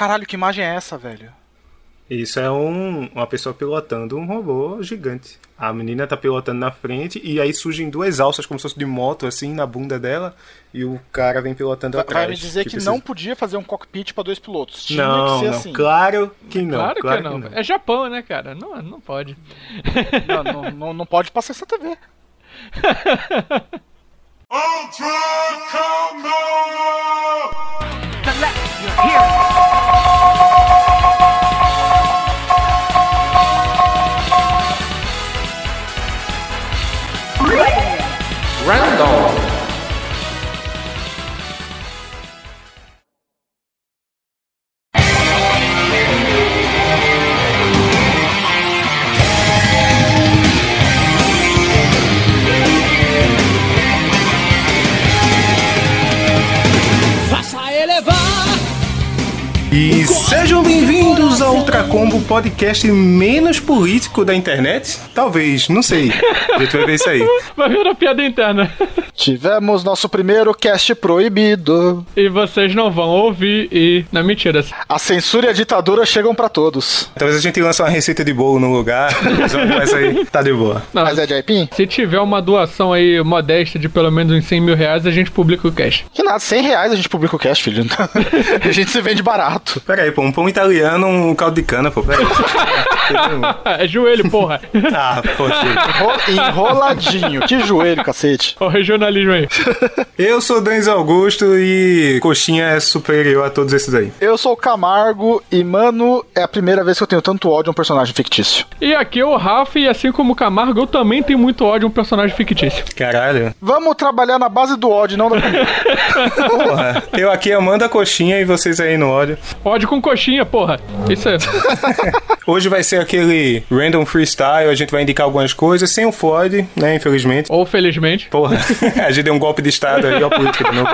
Caralho, que imagem é essa, velho? Isso é um, uma pessoa pilotando um robô gigante. A menina tá pilotando na frente e aí surgem duas alças como se fosse de moto, assim, na bunda dela, e o cara vem pilotando Vai, atrás. vai me dizer que esses- não podia fazer um cockpit pra dois pilotos. Tinha Não, que ser não, assim. claro que não. claro, claro que não. É Japão, né, cara? Não, não pode. Não, não, não, não pode passar essa TV. Random. E sejam bem-vindos ao Ultracombo, podcast menos político da internet? Talvez, não sei. A gente vai ver isso aí. Vai ver a piada interna. Tivemos nosso primeiro cast proibido. E vocês não vão ouvir e... Não, mentira. A censura e a ditadura chegam pra todos. Talvez a gente lance uma receita de bolo no lugar. Mas aí tá de boa. Não, Mas é de aipim? se tiver uma doação aí modesta de pelo menos uns 100 mil reais, a gente publica o cash. Que nada, 100 reais a gente publica o cast, filho. a gente se vende barato. Pera aí, pô, um pão italiano, um caldo de cana, pô. Pera aí. é joelho, porra. Ah, pô, filho. Enro- Enroladinho. Que joelho, cacete. o regionalismo aí. Eu sou Denis Augusto e coxinha é superior a todos esses aí. Eu sou o Camargo e, mano, é a primeira vez que eu tenho tanto ódio a um personagem fictício. E aqui é o Rafa, e assim como o Camargo, eu também tenho muito ódio a um personagem fictício. Caralho. Vamos trabalhar na base do ódio, não da. Porra, eu aqui amando a coxinha e vocês aí no ódio. Ódio com coxinha, porra. Isso Hoje vai ser aquele random freestyle, a gente vai indicar algumas coisas, sem o Floyd, né, infelizmente. Ou felizmente. Porra, a gente deu um golpe de estado aí, ó, a política de novo.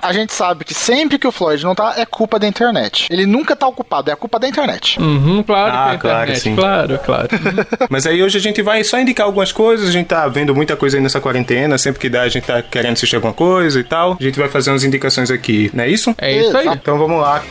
A gente sabe que sempre que o Floyd não tá, é culpa da internet. Ele nunca tá ocupado, é a culpa da internet. Uhum, claro Ah, que é claro, internet. sim. Claro, claro. Mas aí hoje a gente vai só indicar algumas coisas, a gente tá vendo muita coisa aí nessa quarentena, sempre que dá a gente tá querendo assistir alguma coisa e tal. A gente vai fazer umas indicações aqui, não é isso? É isso aí. Então vamos lá.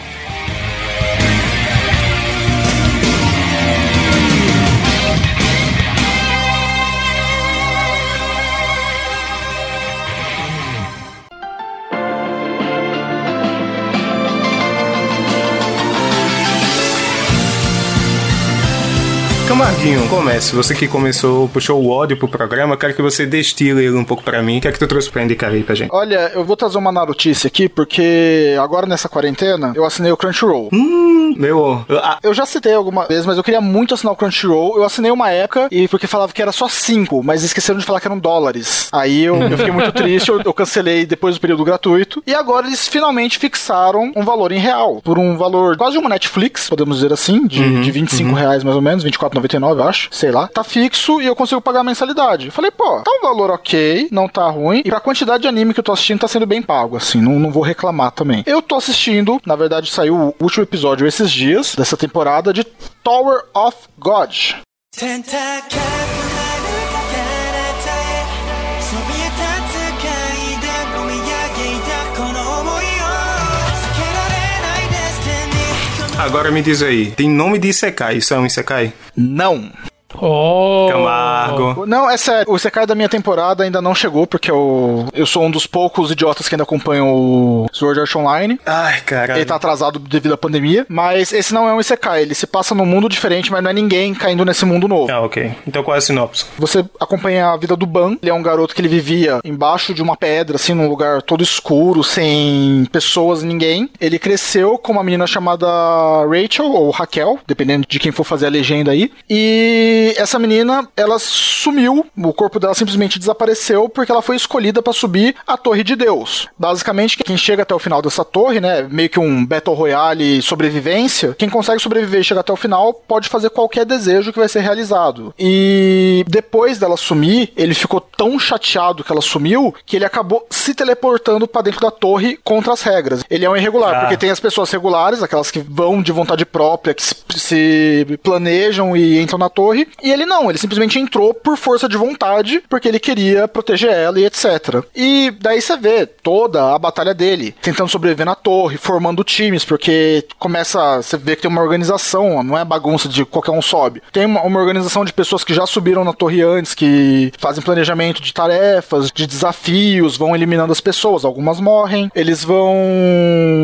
Então, comece. Você que começou, puxou o ódio pro programa, quero que você destile ele um pouco para mim. O que é que tu trouxe pra indicar aí pra gente? Olha, eu vou trazer uma notícia aqui, porque agora nessa quarentena eu assinei o Crunchyroll. Hum, meu. Ah. Eu já citei alguma vez, mas eu queria muito assinar o Crunchyroll. Eu assinei uma época e porque falava que era só 5, mas esqueceram de falar que eram dólares. Aí eu, eu fiquei muito triste, eu, eu cancelei depois do período gratuito. E agora eles finalmente fixaram um valor em real, por um valor quase uma Netflix, podemos dizer assim, de, uhum, de 25 uhum. reais mais ou menos, 24,90 99, acho, sei lá, tá fixo e eu consigo pagar a mensalidade. Falei, pô, tá um valor ok, não tá ruim, e pra quantidade de anime que eu tô assistindo tá sendo bem pago, assim, não, não vou reclamar também. Eu tô assistindo, na verdade saiu o último episódio esses dias, dessa temporada de Tower of God. Tentacle. Agora me diz aí, tem nome de Isekai, isso é um Isekai? Não. Oh. Camargo. Não, é sério. O Sekai da minha temporada ainda não chegou, porque eu, eu sou um dos poucos idiotas que ainda acompanham o Sword Art Online. Ai, caralho. Ele tá atrasado devido à pandemia. Mas esse não é um Isekai. Ele se passa num mundo diferente, mas não é ninguém caindo nesse mundo novo. Ah, ok. Então qual é a sinopse? Você acompanha a vida do Ban. Ele é um garoto que ele vivia embaixo de uma pedra, assim, num lugar todo escuro, sem pessoas, ninguém. Ele cresceu com uma menina chamada Rachel, ou Raquel, dependendo de quem for fazer a legenda aí. E essa menina, ela sumiu, o corpo dela simplesmente desapareceu porque ela foi escolhida para subir a Torre de Deus. Basicamente, quem chega até o final dessa torre, né, meio que um Battle Royale sobrevivência, quem consegue sobreviver e chegar até o final pode fazer qualquer desejo que vai ser realizado. E depois dela sumir, ele ficou tão chateado que ela sumiu que ele acabou se teleportando para dentro da torre contra as regras. Ele é um irregular, Ah. porque tem as pessoas regulares, aquelas que vão de vontade própria, que se, se planejam e entram na torre, E ele não, ele simplesmente entrou por força de vontade, porque ele queria proteger ela e etc. E daí você vê toda a batalha dele, tentando sobreviver na torre, formando times, porque começa, você vê que tem uma organização, não é bagunça de qualquer um sobe. Tem uma, uma organização de pessoas que já subiram na torre antes, que fazem planejamento de tarefas, de desafios, vão eliminando as pessoas, algumas morrem, eles vão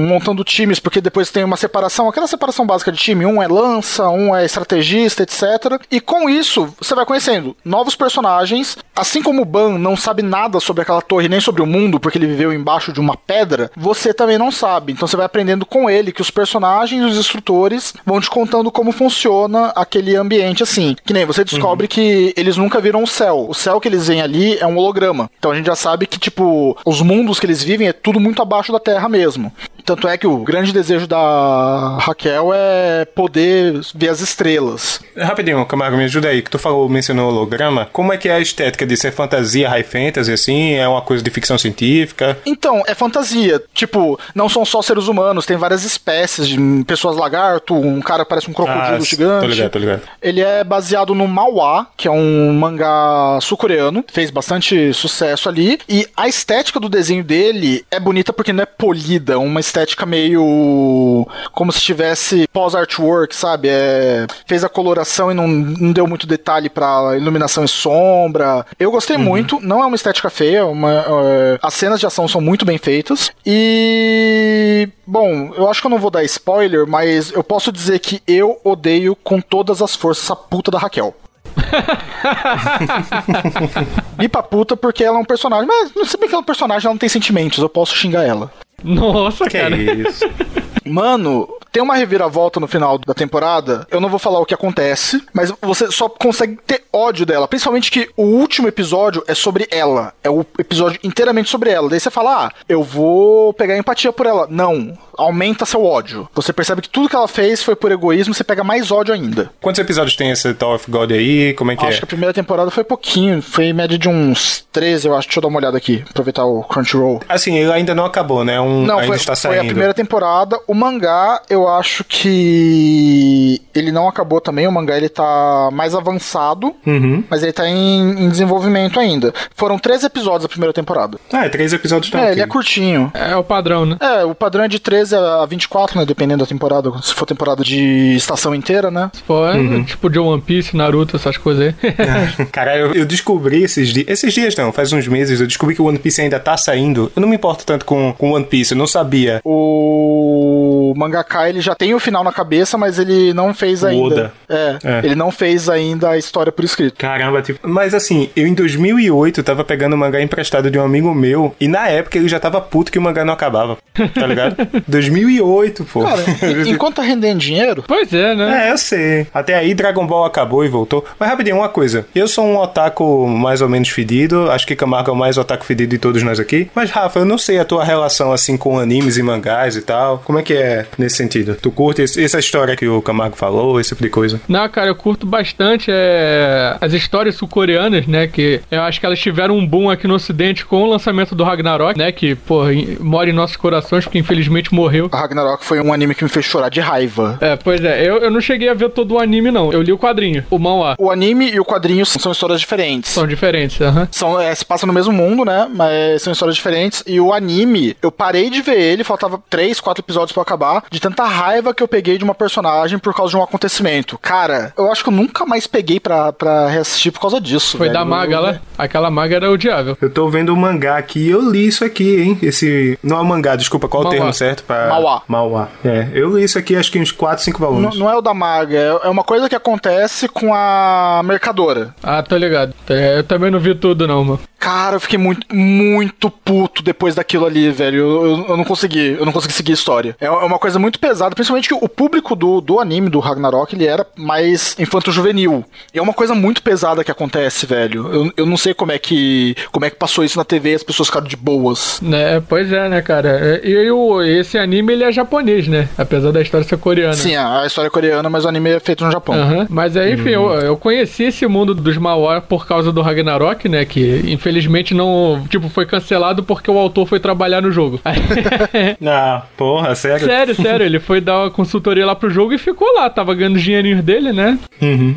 montando times, porque depois tem uma separação, aquela separação básica de time, um é lança, um é estrategista, etc. E com isso, você vai conhecendo novos personagens, assim como o Ban não sabe nada sobre aquela torre, nem sobre o mundo, porque ele viveu embaixo de uma pedra, você também não sabe. Então você vai aprendendo com ele que os personagens e os instrutores vão te contando como funciona aquele ambiente assim. Que nem você descobre que eles nunca viram o céu. O céu que eles veem ali é um holograma. Então a gente já sabe que, tipo, os mundos que eles vivem é tudo muito abaixo da Terra mesmo. Tanto é que o grande desejo da Raquel é poder ver as estrelas. Rapidinho, Camargo, me ajuda aí, que tu falou, mencionou holograma. Como é que é a estética disso? É fantasia, high fantasy, assim? É uma coisa de ficção científica? Então, é fantasia. Tipo, não são só seres humanos, tem várias espécies de pessoas lagarto, um cara parece um crocodilo Ah, gigante. Tô ligado, tô ligado. Ele é baseado no Manhwa, que é um mangá sul-coreano, fez bastante sucesso ali, e a estética do desenho dele é bonita porque não é polida, uma estética meio como se tivesse pós-artwork, sabe? É, fez a coloração e não, não deu muito detalhe pra iluminação e sombra. Eu gostei muito, não é uma estética feia, é uma, é, as cenas de ação são muito bem feitas, e bom, eu acho que eu não vou dar spoiler, mas eu posso dizer que eu odeio com todas as forças essa puta da Raquel. E pra puta porque ela é um personagem. Mas não sei bem que ela é um personagem, ela não tem sentimentos, eu posso xingar ela. Nossa, Que cara. isso? Mano, tem uma reviravolta no final da temporada. Eu não vou falar o que acontece, mas você só consegue ter ódio dela. Principalmente que o último episódio é sobre ela. É o episódio inteiramente sobre ela. Daí você fala, ah, eu vou pegar empatia por ela. Não. Aumenta seu ódio. Você percebe que tudo que ela fez foi por egoísmo, você pega mais ódio ainda. Quantos episódios tem esse Tower of God aí? Como é que Acho é? que a primeira temporada foi pouquinho. Foi em média de uns 13, eu acho. Deixa eu dar uma olhada aqui. Aproveitar o Crunchyroll. Assim, ele ainda não acabou, né? Um, Não, ainda foi, está foi saindo. a primeira temporada. O mangá, eu acho que ele não acabou também. O mangá ele tá mais avançado, Uhum. mas ele tá em, em desenvolvimento ainda. Foram três episódios da primeira temporada. Ah, é três episódios tá é, ok. ele é curtinho. É o padrão, né? É, o padrão é de 13 a 24, né? Dependendo da temporada. Se for temporada de estação inteira, né? Se for, é, tipo de One Piece, Naruto, essas coisas aí. Cara, eu, eu descobri esses dias. Esses dias não, faz uns meses, eu descobri que o One Piece ainda tá saindo. Eu não me importo tanto com com One Piece, eu não sabia. O mangaka, ele já tem o final na cabeça, mas ele não fez O ainda. Oda. É, É. ele não fez ainda a história por escrito. Caramba, tipo. Mas assim, eu em 2008 tava pegando o mangá emprestado de um amigo meu. E na época ele já tava puto que o mangá não acabava. Tá ligado? 2008, pô. Cara, en- enquanto tá rendendo dinheiro, pois é, né? É, eu sei. Até aí Dragon Ball acabou e voltou. Mas rapidinho, uma coisa. Eu sou um otaku mais ou menos fedido. Acho que Camargo é o mais otaku fedido de todos nós aqui. Mas, Rafa, eu não sei a tua relação assim com animes e mangás e tal. Como é que é nesse sentido? Tu curte esse- essa história que o Camargo falou, esse tipo de coisa? Não, cara, eu curto bastante é, as histórias sul-coreanas, né? Que eu acho que elas tiveram um boom aqui no ocidente com o lançamento do Ragnarok, né? Que, pô, mora em nossos corações, porque infelizmente morreu. a Ragnarok foi um anime que me fez chorar de raiva. É, pois é, eu, eu não cheguei a ver todo o anime, não. Eu li o quadrinho, o manhwa. O anime e o quadrinho são histórias diferentes. São diferentes, aham. São, é, se passa no mesmo mundo, né? Mas são histórias diferentes. E o anime, eu parei de ver ele, faltava três, quatro episódios pra acabar, de tanta raiva que eu peguei de uma personagem por causa de um acontecimento. Cara, eu acho que eu nunca mais peguei pra, pra reassistir por causa disso. Foi velho. da maga lá. Aquela maga era odiável. Eu tô vendo o mangá aqui eu li isso aqui, hein? Esse. Não é o mangá, desculpa, qual é o Manhwa. termo certo? Pra... Manhwa. Manhwa. É, eu li isso aqui acho que uns 4, 5 Não, volumes. não é o da maga, é é uma coisa que acontece com a mercadora. Ah, tô ligado. É, Eu também não vi tudo, não, mano. Cara, eu fiquei muito, muito puto depois daquilo ali, velho. Eu, eu- eu não consegui, eu não consegui seguir a história. É uma coisa muito pesada, principalmente que o público do, do anime, do Ragnarok, ele era mais infanto-juvenil. E é uma coisa muito pesada que acontece, velho. Eu, eu não sei como é que como é que passou isso na TV e as pessoas ficaram de boas. Né, pois é, né, cara? É, E, o, esse anime, ele é japonês, né? Apesar da história ser coreana. Sim, a, história é coreana, mas o anime é feito no Japão. Aham. Mas aí, enfim, eu, eu conheci esse mundo dos Mawar por causa do Ragnarok, né? Que infelizmente não. Tipo, foi cancelado porque o autor foi trabalhar no jogo. Ah, porra, sério? sério, sério, ele, foi dar uma consultoria lá pro jogo e ficou lá. Tava ganhando os dinheirinhos dele, né?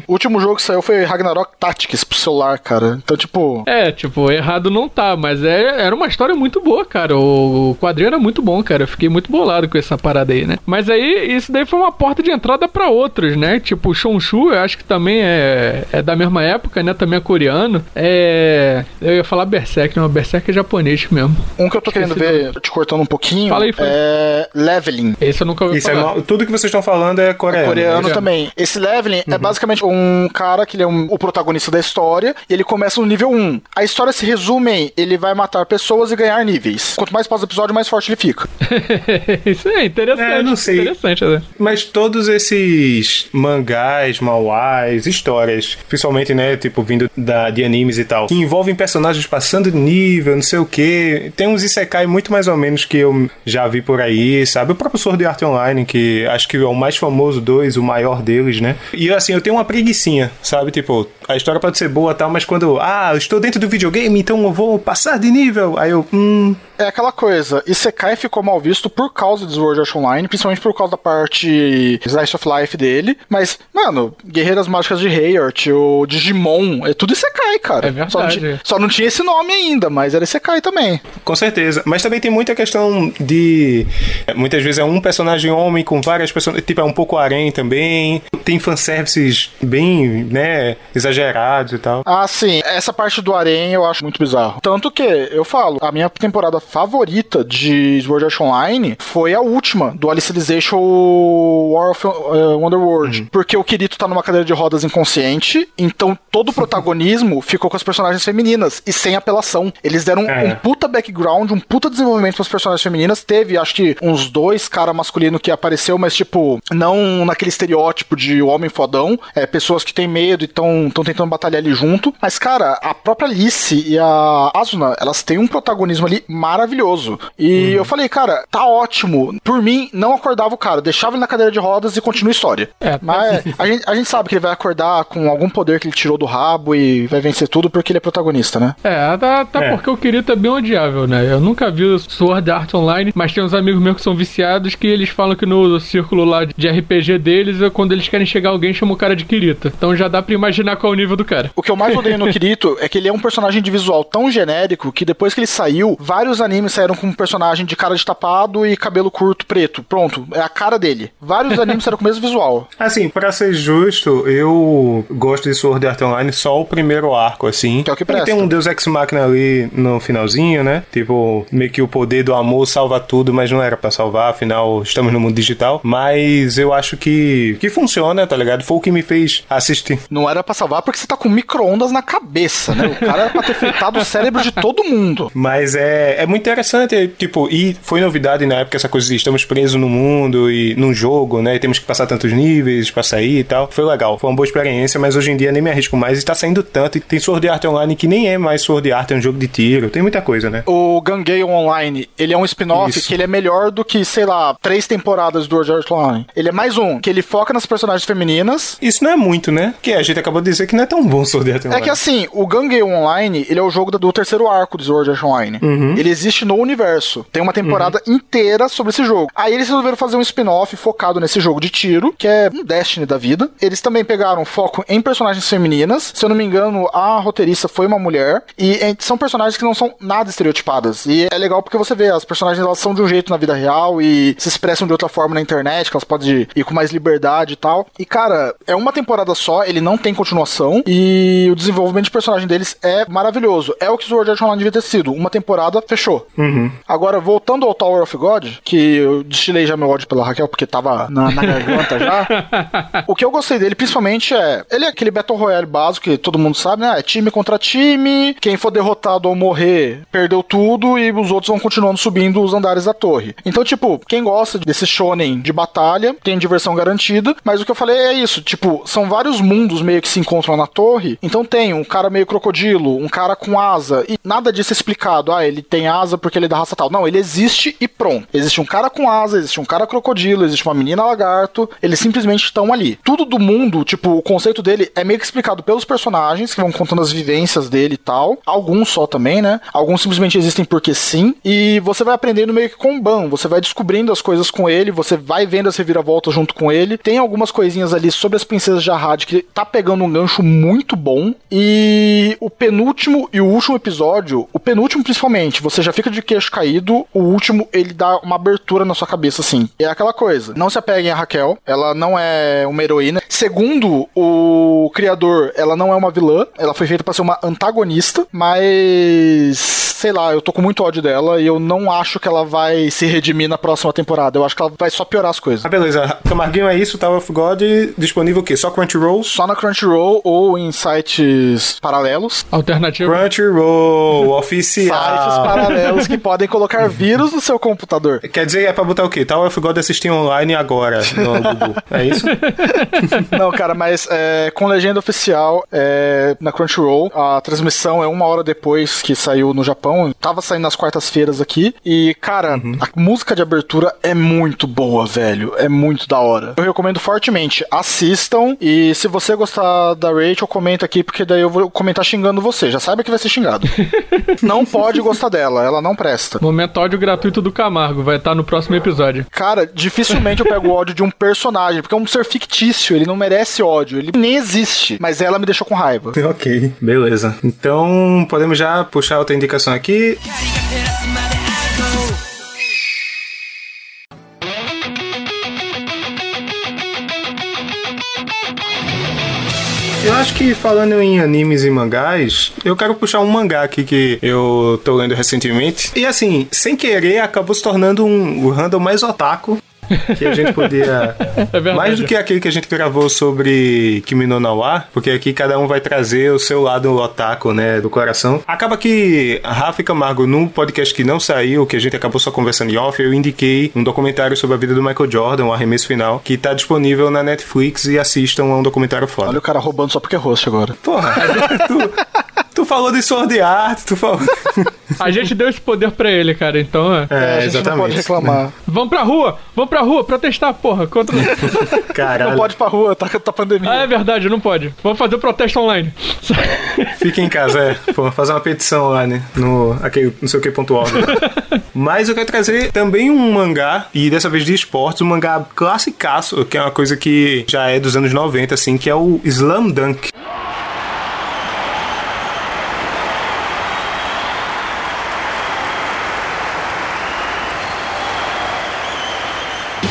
O último jogo que saiu foi Ragnarok Tactics pro celular, cara. Então, tipo. É, tipo, errado não tá, mas é, era uma história muito boa, cara. O, o quadrinho era muito bom, cara. Eu fiquei muito bolado com essa parada aí, né? Mas aí, isso daí foi uma porta de entrada pra outros, né? Tipo, o Shonshu, eu acho que também é, é da mesma época, né? Também é coreano. É. Eu ia falar Berserk, não, Berserk é japonês mesmo. Um que eu tô querendo ver, te cortando um pouquinho, Fala aí, fala aí. é Leveling. Esse eu nunca ouvi Isso é falar. mal- tudo que vocês estão falando é coreano. coreano né? também. Esse Leveling Uhum. é basicamente um cara que ele é um- o protagonista da história e ele começa no nível 1. A história se resume em ele vai matar pessoas e ganhar níveis. Quanto mais passa o episódio, mais forte ele fica. Isso é interessante. É, não sei. Interessante, né? Mas todos esses mangás, mauás, histórias, principalmente, né, tipo, vindo da, de animes e tal, que envolvem personagens passando de nível, não sei o que. Tem uns Isekai muito mais ou menos que eu já vi por aí, sabe? O próprio Sword Art Online, que acho que é o mais famoso dois, o maior deles, né? E assim, eu tenho uma preguiçinha, sabe? Tipo, a história pode ser boa e tal, mas quando, ah, eu estou dentro do videogame, então eu vou passar de nível. Aí eu, hum, É aquela coisa, Isekai ficou mal visto por causa de Sword Art Online, principalmente por causa da parte Slice of Life dele. Mas, mano, Guerreiras Mágicas de Heart, o Digimon, é tudo Isekai, cara. É verdade. Só não, ti- só não tinha esse nome ainda, mas era Isekai também. Com certeza. Mas também tem muita questão de. é, Muitas vezes é um personagem homem com várias pessoas. Tipo, é um pouco harém também. Tem fanservices bem, né, exagerados e tal. Ah, sim. Essa parte do Arém eu acho muito bizarro. Tanto que, eu falo, a minha temporada favorita de Sword Art Online foi a última, do Alicization War of uh, Wonderworld. Porque o Kirito tá numa cadeira de rodas inconsciente, então todo o protagonismo ficou com as personagens femininas e sem apelação. Eles deram É. um puta background, um puta desenvolvimento pras personagens femininas. Teve, acho que, uns dois cara masculino que apareceu, mas, tipo, não naquele estereótipo de homem fodão. É, pessoas que têm medo e estão tentando batalhar ali junto. Mas, cara, a própria Alice e a Asuna, elas têm um protagonismo ali maravilhoso. E eu falei, cara, tá ótimo. Por mim, não acordava o cara. Deixava ele na cadeira de rodas e continua a história. É, Mas a gente, a gente sabe que ele vai acordar com algum poder que ele tirou do rabo e vai vencer tudo porque ele é protagonista, né? É, até, até É. porque o Kirito é bem odiável, né? Eu nunca vi o Sword Art Online, mas tem uns amigos meus que são viciados que eles falam que no círculo lá de RPG deles, é quando eles querem chegar alguém, chama o cara de Kirito. Então já dá pra imaginar qual é o nível do cara. O que eu mais odeio no Kirito é que ele é um personagem de visual tão genérico que depois que ele saiu, vários animes saíram com um personagem de cara de tapado e cabelo curto preto. Pronto, é a cara dele. Vários animes saíram com o mesmo visual. Assim, pra ser justo, eu gosto de Sword Art Online só o primeiro arco, assim. Que é o que Ele presta. tem um Deus Ex Machina ali no finalzinho, né? Tipo, meio que o poder do amor salva tudo, mas não era pra salvar, afinal, estamos no mundo digital. Mas eu acho que, que funciona, tá ligado? Foi o que me fez assistir. Não era pra salvar porque você tá com micro-ondas na cabeça, né? O cara era pra ter fritado o cérebro de todo mundo. Mas é, é muito interessante, tipo, e foi novidade na época essa coisa de estamos presos no mundo e num jogo, né? E temos que passar tantos níveis pra sair e tal. Foi legal, foi uma boa experiência, mas hoje em dia nem me arrisco mais e tá saindo tanto. E tem Sword Art Online que nem é mais Sword Art, é um jogo de tiro, tem muita coisa, né? O Gangale Online, ele é um spin-off que ele é melhor do que, sei lá, três temporadas do Sword Art Online. Ele é mais um, que ele foca nas personagens femininas Isso não é muito, né? Que a gente acabou de dizer que não é tão bom Sword Art Online. É que assim, o Gangale Online, ele é o jogo do terceiro arco do Sword Art Online. Ele existe no universo. Tem uma temporada inteira sobre esse jogo. Aí eles resolveram fazer um spin-off focado nesse jogo de tiro, que é um Destiny da vida. Eles também pegaram foco em personagens femininas. Se eu não me engano, a roteirista foi uma mulher. E é, são personagens que não são nada estereotipadas. E é legal porque você vê, as personagens elas são de um jeito na vida real e se expressam de outra forma na internet, que elas podem ir com mais liberdade e tal. E cara, é uma temporada só, ele não tem continuação. E o desenvolvimento de personagem deles é maravilhoso. É o que o Sword Art Online devia ter sido. Uma temporada, fechou. Agora, voltando ao Tower of God, que eu destilei já meu ódio pela Raquel, porque tava na, na garganta já. O que eu gostei dele, principalmente, é. Ele é aquele Battle Royale básico que todo mundo sabe, né? É time contra time. Quem for derrotado ou morrer, perdeu tudo e os outros vão continuando subindo os andares da torre. Então, tipo, quem gosta desse shonen de batalha tem diversão garantida. Mas o que eu falei é isso: tipo, são vários mundos meio que se encontram na torre. Então tem um cara meio crocodilo, um cara com asa. E nada disso é explicado. Ah, ele tem asa asa porque ele é da raça tal. Não, ele existe e pronto. Existe um cara com asa, existe um cara crocodilo, existe uma menina lagarto. Eles simplesmente estão ali. Tudo do mundo, tipo, o conceito dele é meio que explicado pelos personagens que vão contando as vivências dele e tal. Alguns só também, né? Alguns simplesmente existem porque sim. E você vai aprendendo meio que com o Ban. Você vai descobrindo as coisas com ele, você vai vendo as reviravoltas junto com ele. Tem algumas coisinhas ali sobre as princesas de Arrad que tá pegando um gancho muito bom. E o penúltimo e o último episódio, o penúltimo principalmente, você já fica de queixo caído. O último, ele dá uma abertura na sua cabeça, assim. É aquela coisa. Não se apeguem a Raquel. Ela não é uma heroína. Segundo o criador, ela não é uma vilã. Ela foi feita para ser uma antagonista, mas sei lá, eu tô com muito ódio dela e eu não acho que ela vai se redimir na próxima temporada. Eu acho que ela vai só piorar as coisas. Ah, beleza. Camarguinho é isso, Tower of God, disponível o quê? Só Crunchyroll? Só na Crunchyroll ou em sites paralelos. Alternativo. Crunchyroll, oficial. Sites paralelos que podem colocar vírus no seu computador. Quer dizer, é pra botar o quê? Tower of God assistir online agora no Google. É isso? Não, cara, mas é, com legenda oficial é, na Crunchyroll, a transmissão é uma hora depois que saiu no Japão. Tava saindo nas quartas-feiras aqui. E, cara, a música de abertura é muito boa, velho. É muito da hora. Eu recomendo fortemente. Assistam. E se você gostar da Rachel, comenta aqui, porque daí eu vou comentar xingando você. Já saiba que vai ser xingado. não pode gostar dela, ela não presta. Momento áudio gratuito do Camargo. Vai estar no próximo episódio. Cara, dificilmente eu pego o ódio de um personagem, porque é um ser fictício, ele não merece ódio, ele nem existe. Mas ela me deixou com raiva. ok, beleza. Então, podemos já puxar outra indicação aqui. 光 Eu acho que falando em animes e mangás, eu quero puxar um mangá aqui que eu tô lendo recentemente. E assim, sem querer, acabou se tornando um, random mais otaku que a gente podia. É. Mais do que aquele que a gente gravou sobre Kimi no Nawa, porque aqui cada um vai trazer o seu lado otaku, né, do coração. Acaba que Rafa e Camargo, num podcast que não saiu, que a gente acabou só conversando em off, eu indiquei um documentário sobre a vida do Michael Jordan, o arremesso final, que tá disponível na Netflix e assistam, é um documentário foda. Olha o cara roubando só porque é host agora. Porra, tu, tu falou de Sword Art, tu falou. A gente deu esse poder pra ele, cara. Então, é. É, a gente não pode reclamar. Vamos pra rua! Vamos pra rua protestar, porra. Contra... Caralho. Não pode ir pra rua, tá, tá pandemia. ah, é verdade, não pode. Vamos fazer o protesto online. Fica em casa, é. Pô, fazer uma petição lá, né? No aquele, não sei o que ponto org. Mas eu quero trazer também um mangá, e dessa vez de esportes, um mangá classicaço, que é uma coisa que já é dos anos 90, assim, que é o Slam Dunk.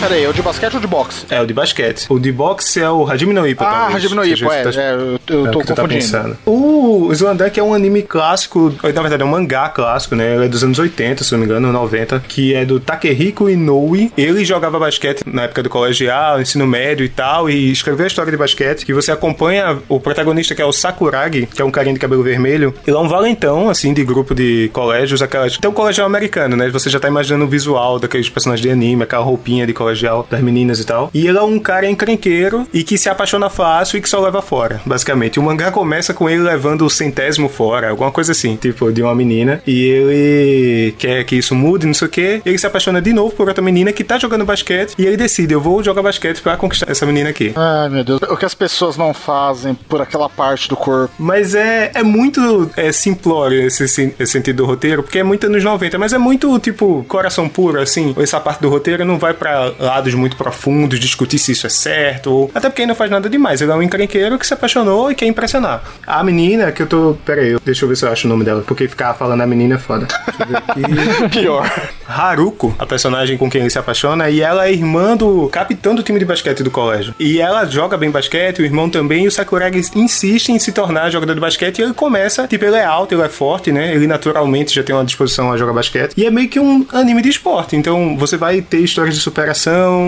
Pera aí, é o de basquete ou de boxe? É o de basquete. O de boxe é o Hajime no Ippo, Ah, talvez, Hajime no que a Ippo, gente é, tá- é, eu, eu É tô tá confundindo. pensando. O Slam Dunk é um anime clássico, na verdade é um mangá clássico, né? Ele é dos anos 80, se não me engano, 90, que é do Takehiko Inoue. Ele jogava basquete na época do colegial, ensino médio e tal, e escreveu a história de basquete, que você acompanha o protagonista que é o Sakuragi, que é um carinha de cabelo vermelho. Ele é um valentão, assim, de grupo de colégios, aquelas... Tem um colegial americano, né? Você já tá imaginando o visual daqueles personagens de anime, aquela roupinha de das meninas e tal. E ele é um cara encrenqueiro e que se apaixona fácil e que só leva fora, basicamente. O mangá começa com ele levando o centésimo fora, alguma coisa assim, tipo, de uma menina. E ele quer que isso mude, não sei o que. Ele se apaixona de novo por outra menina que tá jogando basquete. E ele decide, eu vou jogar basquete pra conquistar essa menina aqui. Ai, meu Deus. O que as pessoas não fazem por aquela parte do corpo. Mas é, é muito é, simplório esse, esse sentido do roteiro, porque é muito anos 90, mas é muito, tipo, coração puro, assim. Essa parte do roteiro não vai pra lados muito profundos, discutir se isso é certo, ou... Até porque ele não faz nada demais. Ele é um encrenqueiro que se apaixonou e quer impressionar. A menina, que eu tô... Pera aí, deixa eu ver se eu acho o nome dela, porque ficar falando a menina é foda. Pior. Haruko, a personagem com quem ele se apaixona, e ela é irmã do capitão do time de basquete do colégio. E ela joga bem basquete, o irmão também, e o Sakuragi insiste em se tornar jogador de basquete, e ele começa, tipo, ele é alto, ele é forte, né? Ele naturalmente já tem uma disposição a jogar basquete. E é meio que um anime de esporte, então você vai ter histórias de superação,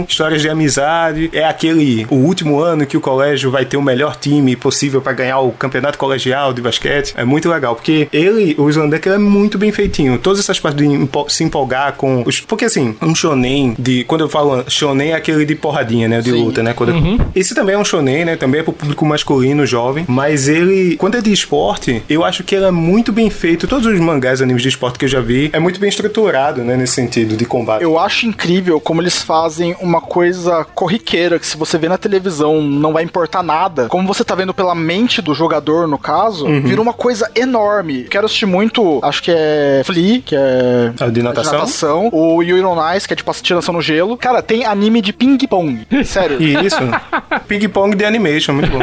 histórias de amizade. É aquele o último ano que o colégio vai ter o melhor time possível pra ganhar o campeonato colegial de basquete. É muito legal, porque ele, o Slandecker, é muito bem feitinho. Todas essas partes de empo- se empolgar com os. Porque assim, um shonen de. Quando eu falo shonen, é aquele de porradinha, né? De Sim. luta, né? Quando Esse também é um shonen, né? Também é pro público masculino, jovem. Mas ele, quando é de esporte, eu acho que ele é muito bem feito. Todos os mangás, animes de esporte que eu já vi, é muito bem estruturado, né? Nesse sentido de combate. Eu acho incrível como eles fazem uma coisa corriqueira, que se você vê na televisão não vai importar nada. Como você tá vendo pela mente do jogador, no caso, Uhum. vira uma coisa enorme. Quero assistir muito, acho que é Flea, que é Ah, de natação? natação, o Yuri on Ice, que é tipo tiração no gelo. Cara, tem anime de ping-pong. Sério. Isso. Ping-pong de animation, muito bom.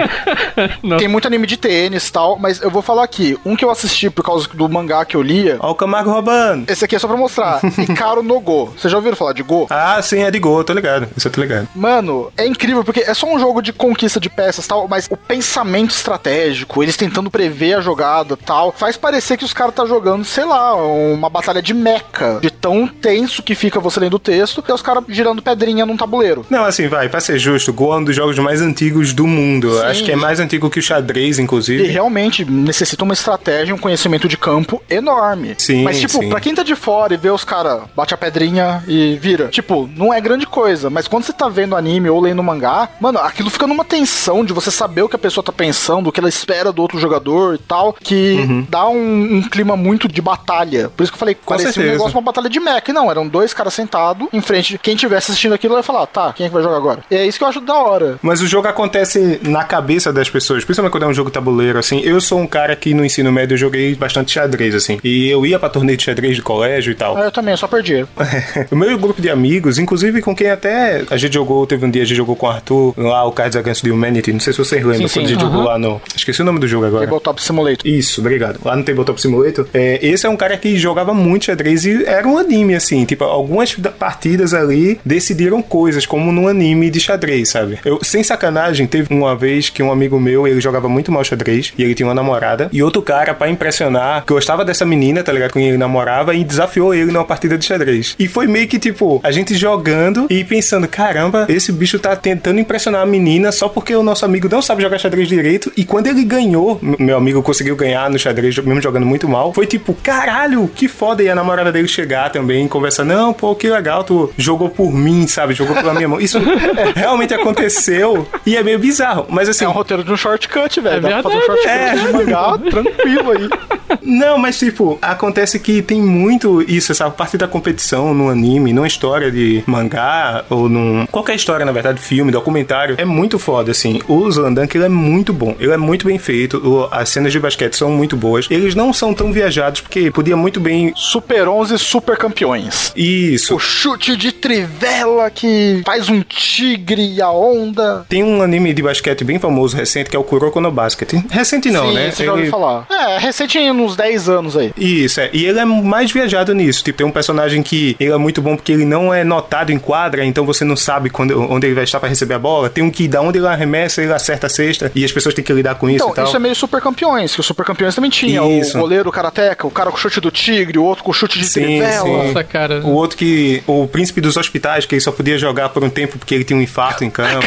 Tem muito anime de tênis e tal, mas eu vou falar aqui. Um que eu assisti por causa do mangá que eu lia. Ó o Camargo roubando. Esse aqui é só pra mostrar. Ikaru no Go. Vocês já ouviram falar de Go? Ah, sim, é de gol, tô ligado. Isso eu tô ligado. Mano, é incrível porque é só um jogo de conquista de peças e tal, mas o pensamento estratégico, eles tentando prever a jogada e tal, faz parecer que os caras tá jogando, sei lá, uma batalha de meca, de tão tenso que fica você lendo o texto, e os caras girando pedrinha num tabuleiro. Não, assim, vai, pra ser justo, Go é um dos jogos mais antigos do mundo. Sim. Acho que é mais antigo que o xadrez, E inclusive. realmente necessita uma estratégia, um conhecimento de campo enorme. Sim, Mas, tipo, sim. pra quem tá de fora e vê os caras, bate a pedrinha e vira. Tipo, não é grande coisa. Mas quando você tá vendo anime ou lendo mangá, mano, aquilo fica numa tensão de você saber o que a pessoa tá pensando, o que ela espera do outro jogador e tal, que dá um, um clima muito de batalha. Por isso que eu falei, parecia um certeza. negócio uma batalha de mecha. E não, eram dois caras sentados em frente de quem tivesse assistindo aquilo vai falar, tá, quem é que vai jogar agora? E é isso que eu acho da hora. Mas o jogo acontece na cabeça das pessoas, principalmente quando é um jogo tabuleiro, assim. Eu sou um cara que no ensino médio eu joguei bastante xadrez, assim. E eu ia pra torneio de xadrez de colégio e tal. Ah, Eu também, eu só perdi. o meu grupo de amigos, inclusive com quem até a gente jogou, teve um dia a gente jogou com o Arthur lá, o Cards Against the Humanity. Não sei se vocês lembram, Sim, quando a sim, gente jogou lá no. Esqueci o nome do jogo agora. Tabletop Simulator. Isso, obrigado. Lá no Tabletop Simulator, é, esse é um cara que jogava muito xadrez e era um anime, assim. Tipo, algumas da- partidas ali decidiram coisas, como num anime de xadrez, sabe? Eu, sem sacanagem, teve uma vez que um amigo meu, ele jogava muito mal xadrez e ele tinha uma namorada. E outro cara, pra impressionar, gostava dessa menina, tá ligado? Com quem ele namorava e desafiou ele numa partida de xadrez. E foi meio que, tipo, a gente jogando e pensando, caramba, esse bicho tá tentando impressionar a menina só porque o nosso amigo não sabe jogar xadrez direito. E quando ele ganhou, meu amigo conseguiu ganhar no xadrez, mesmo jogando muito mal, foi tipo, caralho, que foda. E a namorada dele chegar também e conversar, não, pô, que legal, tu jogou por mim, sabe? Jogou pela minha mão. Isso realmente aconteceu e é meio bizarro. Mas assim, É um roteiro de um shortcut, velho. É Dá pra fazer um verdade. shortcut de mangá tranquilo aí. Não, mas tipo, acontece que tem muito isso, essa parte da competição no anime, numa história de mangá, ou num. qualquer história, na verdade, filme, documentário, é muito foda, assim. O Slandunk, ele é muito bom, ele é muito bem feito, o- as cenas de basquete são muito boas. Eles não são tão viajados, porque podia muito bem. Super 11 super campeões. Isso. O chute de trivela que faz um tigre e a onda. Tem um anime de basquete bem famoso recente que é o Kuroko no Basket. Recente não, Sim, né? você já ouviu Ele- falar. É, recente uns 10 anos aí. Isso, é. E ele é mais viajado nisso. Tipo, tem um personagem que ele é muito bom porque ele não é notado em quadra, então você não sabe quando, onde ele vai estar pra receber a bola. Tem um que da onde ele arremessa, ele acerta a cesta e as pessoas têm que lidar com isso e Então, tal. isso é meio super campeões, que o super campeões também tinha. Isso. O goleiro o karateca, o cara com o chute do tigre, o outro com o chute de Sim, trivela. sim. Nossa, cara. O outro que. O príncipe dos hospitais, que ele só podia jogar por um tempo porque ele tinha um infarto em campo.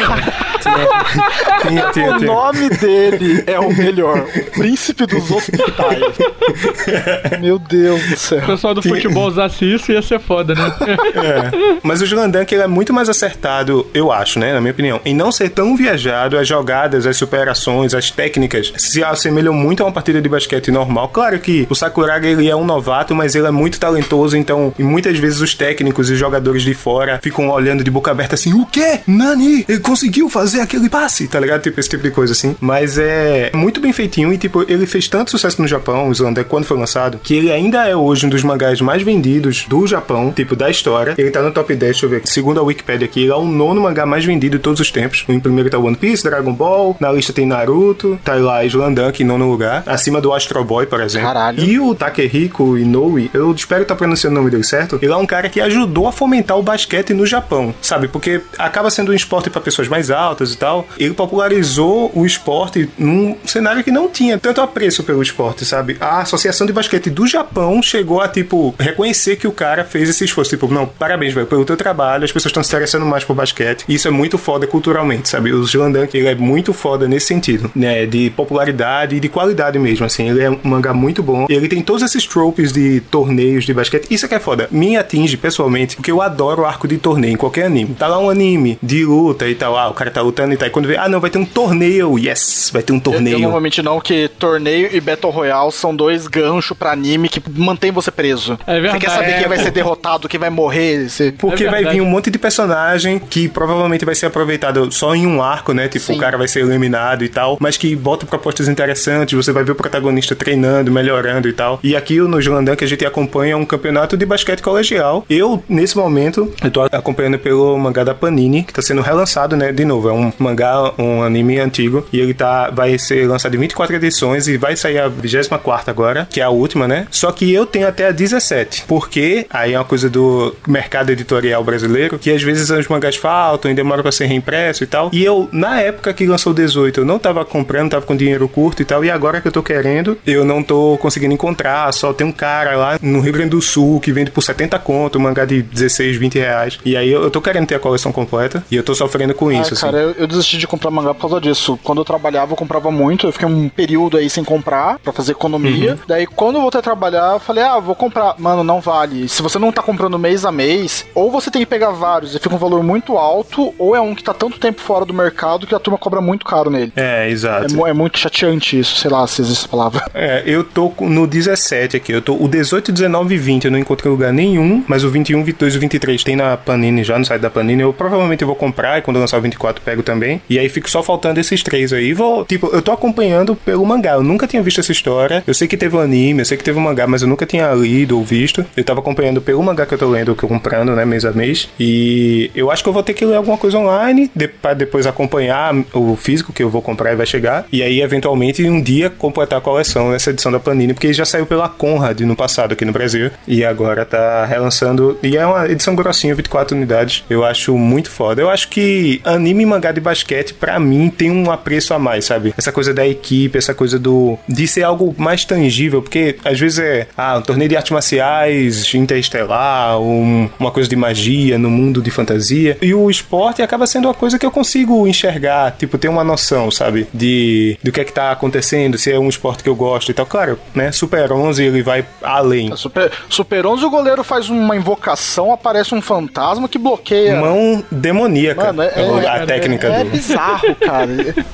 tinha, tinha, tinha, O nome dele é o melhor. O príncipe dos hospitais. Meu Deus do O céu. pessoal do futebol usasse isso ia ser foda, né? É. Mas o Julandank ele é muito mais acertado, eu acho, né? Na minha opinião, em não ser tão viajado, as jogadas, as superações, as técnicas se assemelham muito a uma partida de basquete normal. Claro que o Sakuraga ele é um novato, mas ele é muito talentoso, então, e muitas vezes os técnicos e os jogadores de fora ficam olhando de boca aberta assim: o quê? Nani, ele conseguiu fazer aquele passe, tá ligado? Tipo, esse tipo de coisa assim. Mas é muito bem feitinho e, tipo, ele fez tanto sucesso no Japão, o Zulandank, quando foi lançado, que ele ainda é hoje um dos mangás mais vendidos do Japão, tipo, da história. Ele tá no top 10, deixa eu ver. Segundo a Wikipedia aqui, ele é o nono mangá mais vendido de todos os tempos. Em primeiro tá One Piece, Dragon Ball, na lista tem Naruto, tá lá Slandunk em nono lugar, acima do Astro Boy, por exemplo. Caralho. E o Takehiko Inoue, eu espero estar pronunciando o nome dele certo, ele é um cara que ajudou a fomentar o basquete no Japão, sabe? Porque acaba sendo um esporte para pessoas mais altas e tal. Ele popularizou o esporte num cenário que não tinha tanto apreço pelo esporte, sabe? Há a Associação de Basquete do Japão chegou a, tipo, reconhecer que o cara fez esse esforço. Tipo, não, parabéns, velho, pelo teu trabalho, as pessoas estão se interessando mais por basquete. E isso é muito foda culturalmente, sabe? O Slandunk, ele é muito foda nesse sentido, né? De popularidade e de qualidade mesmo, assim. Ele é um mangá muito bom. E ele tem todos esses tropes de torneios de basquete. Isso é que é foda. Me atinge pessoalmente, porque eu adoro o arco de torneio em qualquer anime. Tá lá um anime de luta e tal, ah, o cara tá lutando e tal. E quando vê, ah, não, vai ter um torneio. Yes, vai ter um Eu, torneio. eu normalmente não, que torneio e Battle Royale são dois ganchos pra anime que mantém você preso. É verdade. Você quer saber É, quem vai pô. ser derrotado, quem vai morrer. Você... Porque É vai vir um monte de personagem que provavelmente vai ser aproveitado só em um arco, né? Tipo, Sim. o cara vai ser eliminado e tal, mas que bota propostas interessantes, você vai ver o protagonista treinando, melhorando e tal. E aqui no Slandunk a gente acompanha um campeonato de basquete colegial. Eu, nesse momento, eu tô acompanhando pelo mangá da Panini, que tá sendo relançado, né? De novo, é um mangá, um anime antigo, e ele tá, vai ser lançado em 24 edições e vai sair a 24 agora, que é a última, né? Só que eu tenho até a 17, porque aí é uma coisa do mercado editorial brasileiro, que às vezes os mangás faltam e demoram pra ser reimpresso e tal. E eu, na época que lançou o 18, eu não tava comprando, tava com dinheiro curto e tal, e agora que eu tô querendo, eu não tô conseguindo encontrar, só tem um cara lá no Rio Grande do Sul que vende por 70 conto, um mangá de 16, 20 reais. E aí eu, eu tô querendo ter a coleção completa, e eu tô sofrendo com Ah, isso, assim. cara, eu, eu desisti de comprar mangá por causa disso. Quando eu trabalhava, eu comprava muito. Eu fiquei um período aí sem comprar, pra fazer economia. Uhum. Daí, quando eu voltei a trabalhar, eu falei, ah, vou comprar. Mano, não vale. Se você não tá comprando mês a mês, ou você tem que pegar vários e fica um valor muito alto, ou é um que tá tanto tempo fora do mercado que a turma cobra muito caro nele. É, É, exato. mu- é muito chateante isso, sei lá se existe essa palavra. É, eu tô no 17 aqui. Eu tô o 18, 19 e 20. Eu não encontrei lugar nenhum, mas o 21, 22 e 23 tem na Panini já, no site da Panini. Eu provavelmente vou comprar e quando lançar o 24 pego também. E aí fico só faltando esses três aí. Vou, tipo, eu tô acompanhando pelo mangá. Eu nunca tinha visto essa história. Eu sei que teve um anime, eu sei que teve um mangá, mas eu nunca tinha lido ou visto. Eu tava acompanhando pelo mangá que eu tô lendo, que eu comprando, né, mês a mês. E eu acho que eu vou ter que ler alguma coisa online de, pra depois acompanhar o físico que eu vou comprar e vai chegar. E aí, eventualmente, um dia completar a coleção nessa edição da Panini, porque já saiu pela Conrad no passado aqui no Brasil. E agora tá relançando. E é uma edição grossinha, 24 unidades. Eu acho muito foda. Eu acho que anime e mangá de basquete, pra mim, tem um apreço a mais, sabe? Essa coisa da equipe, essa coisa do. de ser algo mais tangível, porque às vezes é. Ah, um torneio de artes marciais interestelar, um- uma coisa de magia no mundo de fantasia. E o esporte acaba sendo uma coisa que eu consigo enxergar, tipo, ter uma noção, sabe? De do que é que tá acontecendo, se é um esporte que eu gosto e tal. Claro, né? Super 11 ele vai além. Super, Super 11, o goleiro faz uma invocação, aparece um fantasma que bloqueia. Mão demoníaca. Mano, é- a é- técnica É do. bizarro, cara.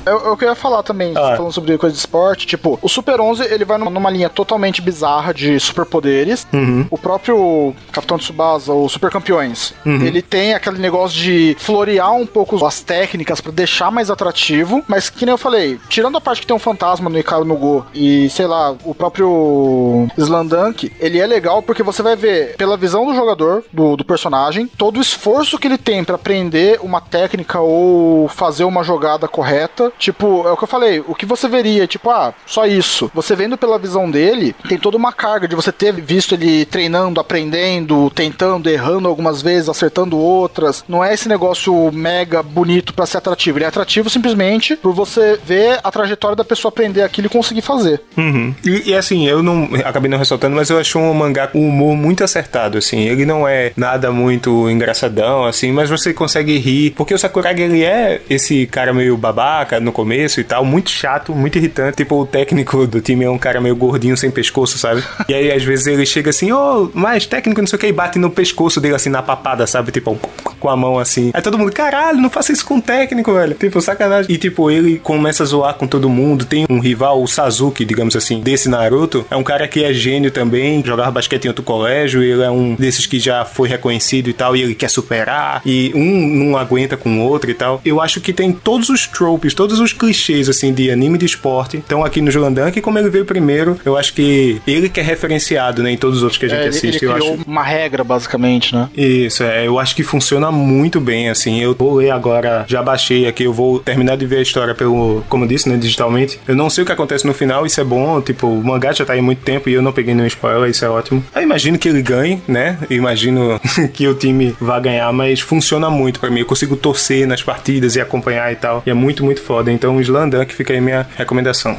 É, é que eu ia falar também, Ah. falando sobre coisa de esporte. Tipo, o Super 11, ele vai numa, numa linha totalmente bizarra de superpoderes. Uhum. O próprio Capitão Tsubasa, o Super Campeões, Uhum. ele tem aquele negócio de florear um pouco as técnicas pra deixar mais atrativo. Mas, que nem eu falei, tirando a parte que tem um fantasma no Icaro no Go e, sei lá, o próprio Slandunk, ele é legal porque você vai ver, pela visão do jogador, do, do personagem, todo o esforço que ele tem pra aprender uma técnica ou fazer uma jogada correta. Tipo, é o que eu falei, o que você veria, tipo, ah, só isso. Você vendo pela visão dele, tem toda uma carga de você ter visto ele treinando, aprendendo, tentando, errando algumas vezes, acertando outras. Não é esse negócio mega bonito pra ser atrativo. Ele é atrativo simplesmente por você ver a trajetória da pessoa aprender aquilo e conseguir fazer. Uhum. E, e, assim, eu não acabei não ressaltando, mas eu acho um mangá com humor muito acertado, assim. Ele não é nada muito engraçadão, assim, mas você consegue rir. Porque o Sakuragi, ele é esse cara meio babaca no começo e tal, muito chato, muito irritante. Tipo, o técnico do time é um cara meio gordinho, sem pescoço, sabe? E aí, às vezes, ele chega assim, ô, mais técnico, não sei o que, e bate no pescoço dele, assim, na papada, sabe? Tipo, com a mão assim. Aí todo mundo, caralho, não faça isso com o técnico, velho. Tipo, sacanagem. E tipo, ele começa a zoar com todo mundo. Tem um rival, o Sasuke, digamos assim, desse Naruto. É um cara que é gênio também, jogava basquete em outro colégio. Ele é um desses que já foi reconhecido e tal. E ele quer superar. E um não aguenta com o outro e tal. Eu acho que tem todos os tropes, todos os clichês, assim, de anime de esporte. Estão aqui no Jolandan, que como ele veio primeiro, eu acho que ele que é referenciado, né, em todos os outros que a gente É, ele, ele assiste. eu criou acho. uma regra, basicamente, né? Isso, é, eu acho que funciona muito bem, assim. Eu vou ler agora, já baixei aqui, eu vou terminar de ver a história pelo, como eu disse, né, digitalmente. Eu não sei o que acontece no final, isso é bom, tipo, o mangá já tá aí muito tempo e eu não peguei nenhum spoiler, isso é ótimo. Eu imagino que ele ganhe, né? Eu imagino que o time vá ganhar, mas funciona muito pra mim. Eu consigo torcer nas partidas e acompanhar e tal. E é muito, muito foda. Então, o Slam Dunk fica aí minha recomendação.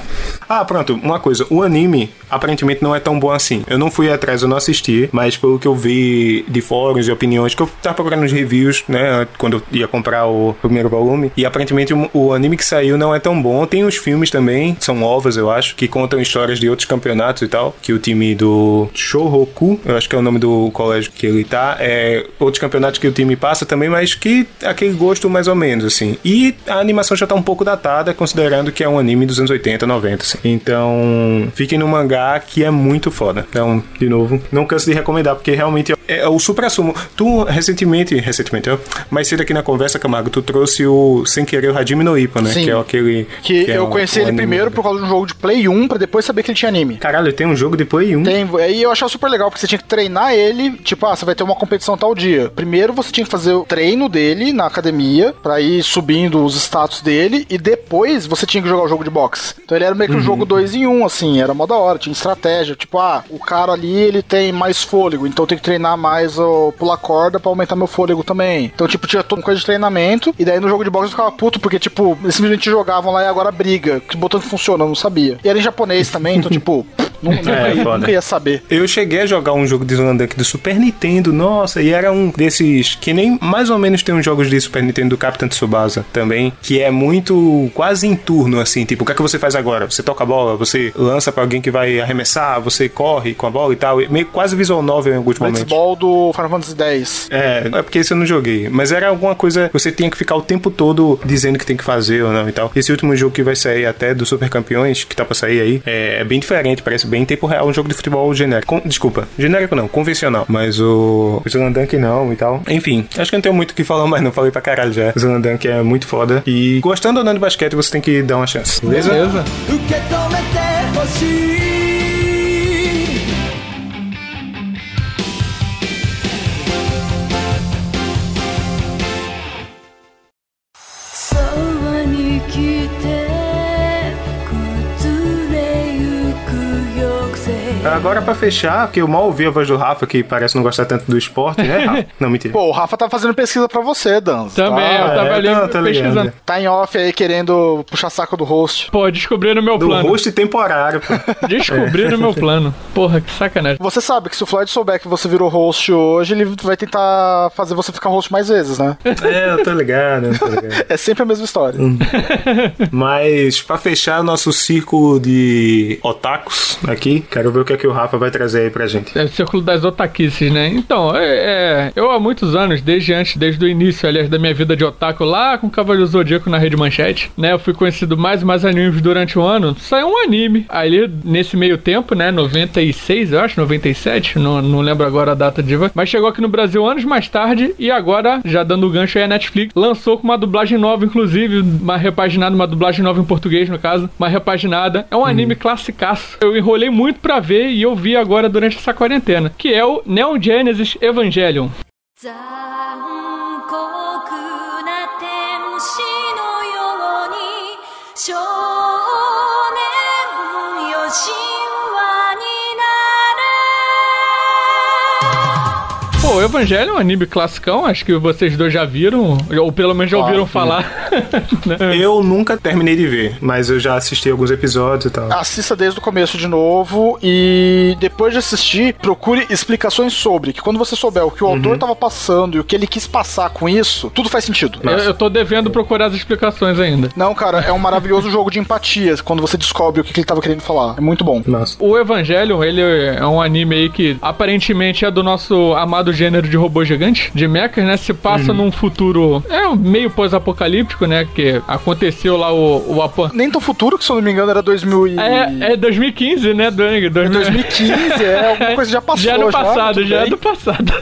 Ah, pronto, uma coisa. O anime aparentemente não é tão bom assim. Eu não fui atrás, eu não assisti, mas pelo que eu vi de fóruns e opiniões, que eu tava procurando os reviews, né, quando eu ia comprar o primeiro volume, e aparentemente o, anime que saiu não é tão bom. Tem os filmes também, são ovas, eu acho, que contam histórias de outros campeonatos e tal, que o time do Shohoku, eu acho que é o nome do colégio que ele tá, é outros campeonatos que o time passa também, mas que aquele gosto mais ou menos, assim. E a animação já tá um pouco datada, considerando que é um anime dos anos 80, 90, assim. Então, fiquem no mangá que é muito foda. Então, de novo, não canso de recomendar, porque realmente é, é o supra-sumo. Tu, recentemente, recentemente, ó, mais cedo aqui na conversa, Camargo, tu trouxe o, sem querer, o Hajime no Ippo, né? Sim. Que é aquele... Que, é eu um- conheci um ele anime- primeiro por causa de um jogo de Play 1, pra depois saber que ele tinha anime. Caralho, tem um jogo de Play 1. Tem, aí eu achava super legal, porque você tinha que treinar ele, tipo, ah, você vai ter uma competição tal dia. Primeiro você tinha que fazer o treino dele na academia, pra ir subindo os status dele, e depois você tinha que jogar o jogo de boxe. Então ele era meio que um jogo 2 em 1, um, assim, era mó da hora, tinha estratégia, tipo, ah, o cara ali ele tem mais fôlego, então eu tenho que treinar mais o pular corda pra aumentar meu fôlego também. Então, tipo, tinha toda uma coisa de treinamento, e daí no jogo de boxe eu ficava puto, porque, tipo, eles simplesmente jogavam lá e agora briga. Que botão que funciona, eu não sabia. E era em japonês também, então, tipo, não, É, nunca ia saber. Eu cheguei a jogar um jogo de Slandunk do Super Nintendo, nossa, e era um desses que nem mais ou menos tem uns jogos de Super Nintendo do Captain Tsubasa também, que é muito quase em turno, assim, tipo, o que é que você faz agora? Você toca a bola, você lança pra alguém que vai arremessar, você corre com a bola e tal, meio quase visual novel em alguns momentos. Blitzball do Final Fantasy X. É, é porque isso eu não joguei. Mas era alguma coisa que você tinha que ficar o tempo todo dizendo que tem que fazer ou não e tal. Esse último jogo que vai sair até do Super Campeões, que tá pra sair aí, é, é bem diferente, parece bem em tempo real, um jogo de futebol genérico. Com- desculpa, genérico não, convencional. Mas o, o não e tal. Enfim, acho que não tenho muito o que falar mais, não. Falei pra caralho já. O Slandunk é muito foda. E gostando ou não de basquete, você tem que dar uma chance. Beleza? Beleza. 止めてほしい Agora pra fechar, porque eu mal ouvi a voz do Rafa, que parece não gostar tanto do esporte, né, Rafa? Não, mentira. Pô, o Rafa tá fazendo pesquisa pra você, Dan. Também, Tá, eu tava é, ali não, tá pesquisando. tá em off aí querendo puxar saco do host. Pô, descobriram o meu Do plano. host temporário, pô. Descobriram o meu plano. Porra, que sacanagem. Você sabe que se o Floyd souber que você virou host hoje, ele vai tentar fazer você ficar host mais vezes, né? É, eu tô ligado, eu tô ligado. É sempre a mesma história. Mas pra fechar o nosso círculo de otakus aqui, quero ver o que é que o Rafa vai trazer aí pra gente. É o círculo das otaquices, né? Então, é, é, eu há muitos anos, desde antes, desde o início, aliás, da minha vida de otaku, lá com o Cavaleiro Zodíaco na Rede Manchete, né? Eu fui conhecido mais e mais animes durante o ano. Saiu um anime. Aí, nesse meio tempo, né? 96, eu acho, 97, não, não lembro agora a data diva. Mas chegou aqui no Brasil anos mais tarde e agora, já dando o gancho aí, a Netflix lançou com uma dublagem nova, inclusive, uma repaginada, uma dublagem nova em português, no caso, uma repaginada. É um anime classicaço. Eu enrolei muito pra ver e eu vi agora durante essa quarentena, que é o Neon Genesis Evangelion. 残 o Evangelho é um anime classicão, acho que vocês dois já viram, ou pelo menos já ouviram falar. Né? Eu nunca terminei de ver, mas eu já assisti alguns episódios e tal. Assista desde o começo de novo e depois de assistir, procure explicações sobre. Que quando você souber o que o autor tava passando e o que ele quis passar com isso, tudo faz sentido. Eu, eu tô devendo procurar as explicações ainda. Não, cara, é um maravilhoso jogo de empatia quando você descobre o que que ele tava querendo falar. É muito bom. Nossa. O Evangelion, ele é um anime aí que aparentemente é do nosso amado gênero de robô gigante, de mechas, né? Se passa num futuro é meio pós-apocalíptico, né? Que aconteceu lá o, o apan... Nem tão futuro, que se eu não me engano era 2000 e... É, é 2015, né, Dang? 2015, é alguma coisa já passou. Já é do passado, tudo já é do passado.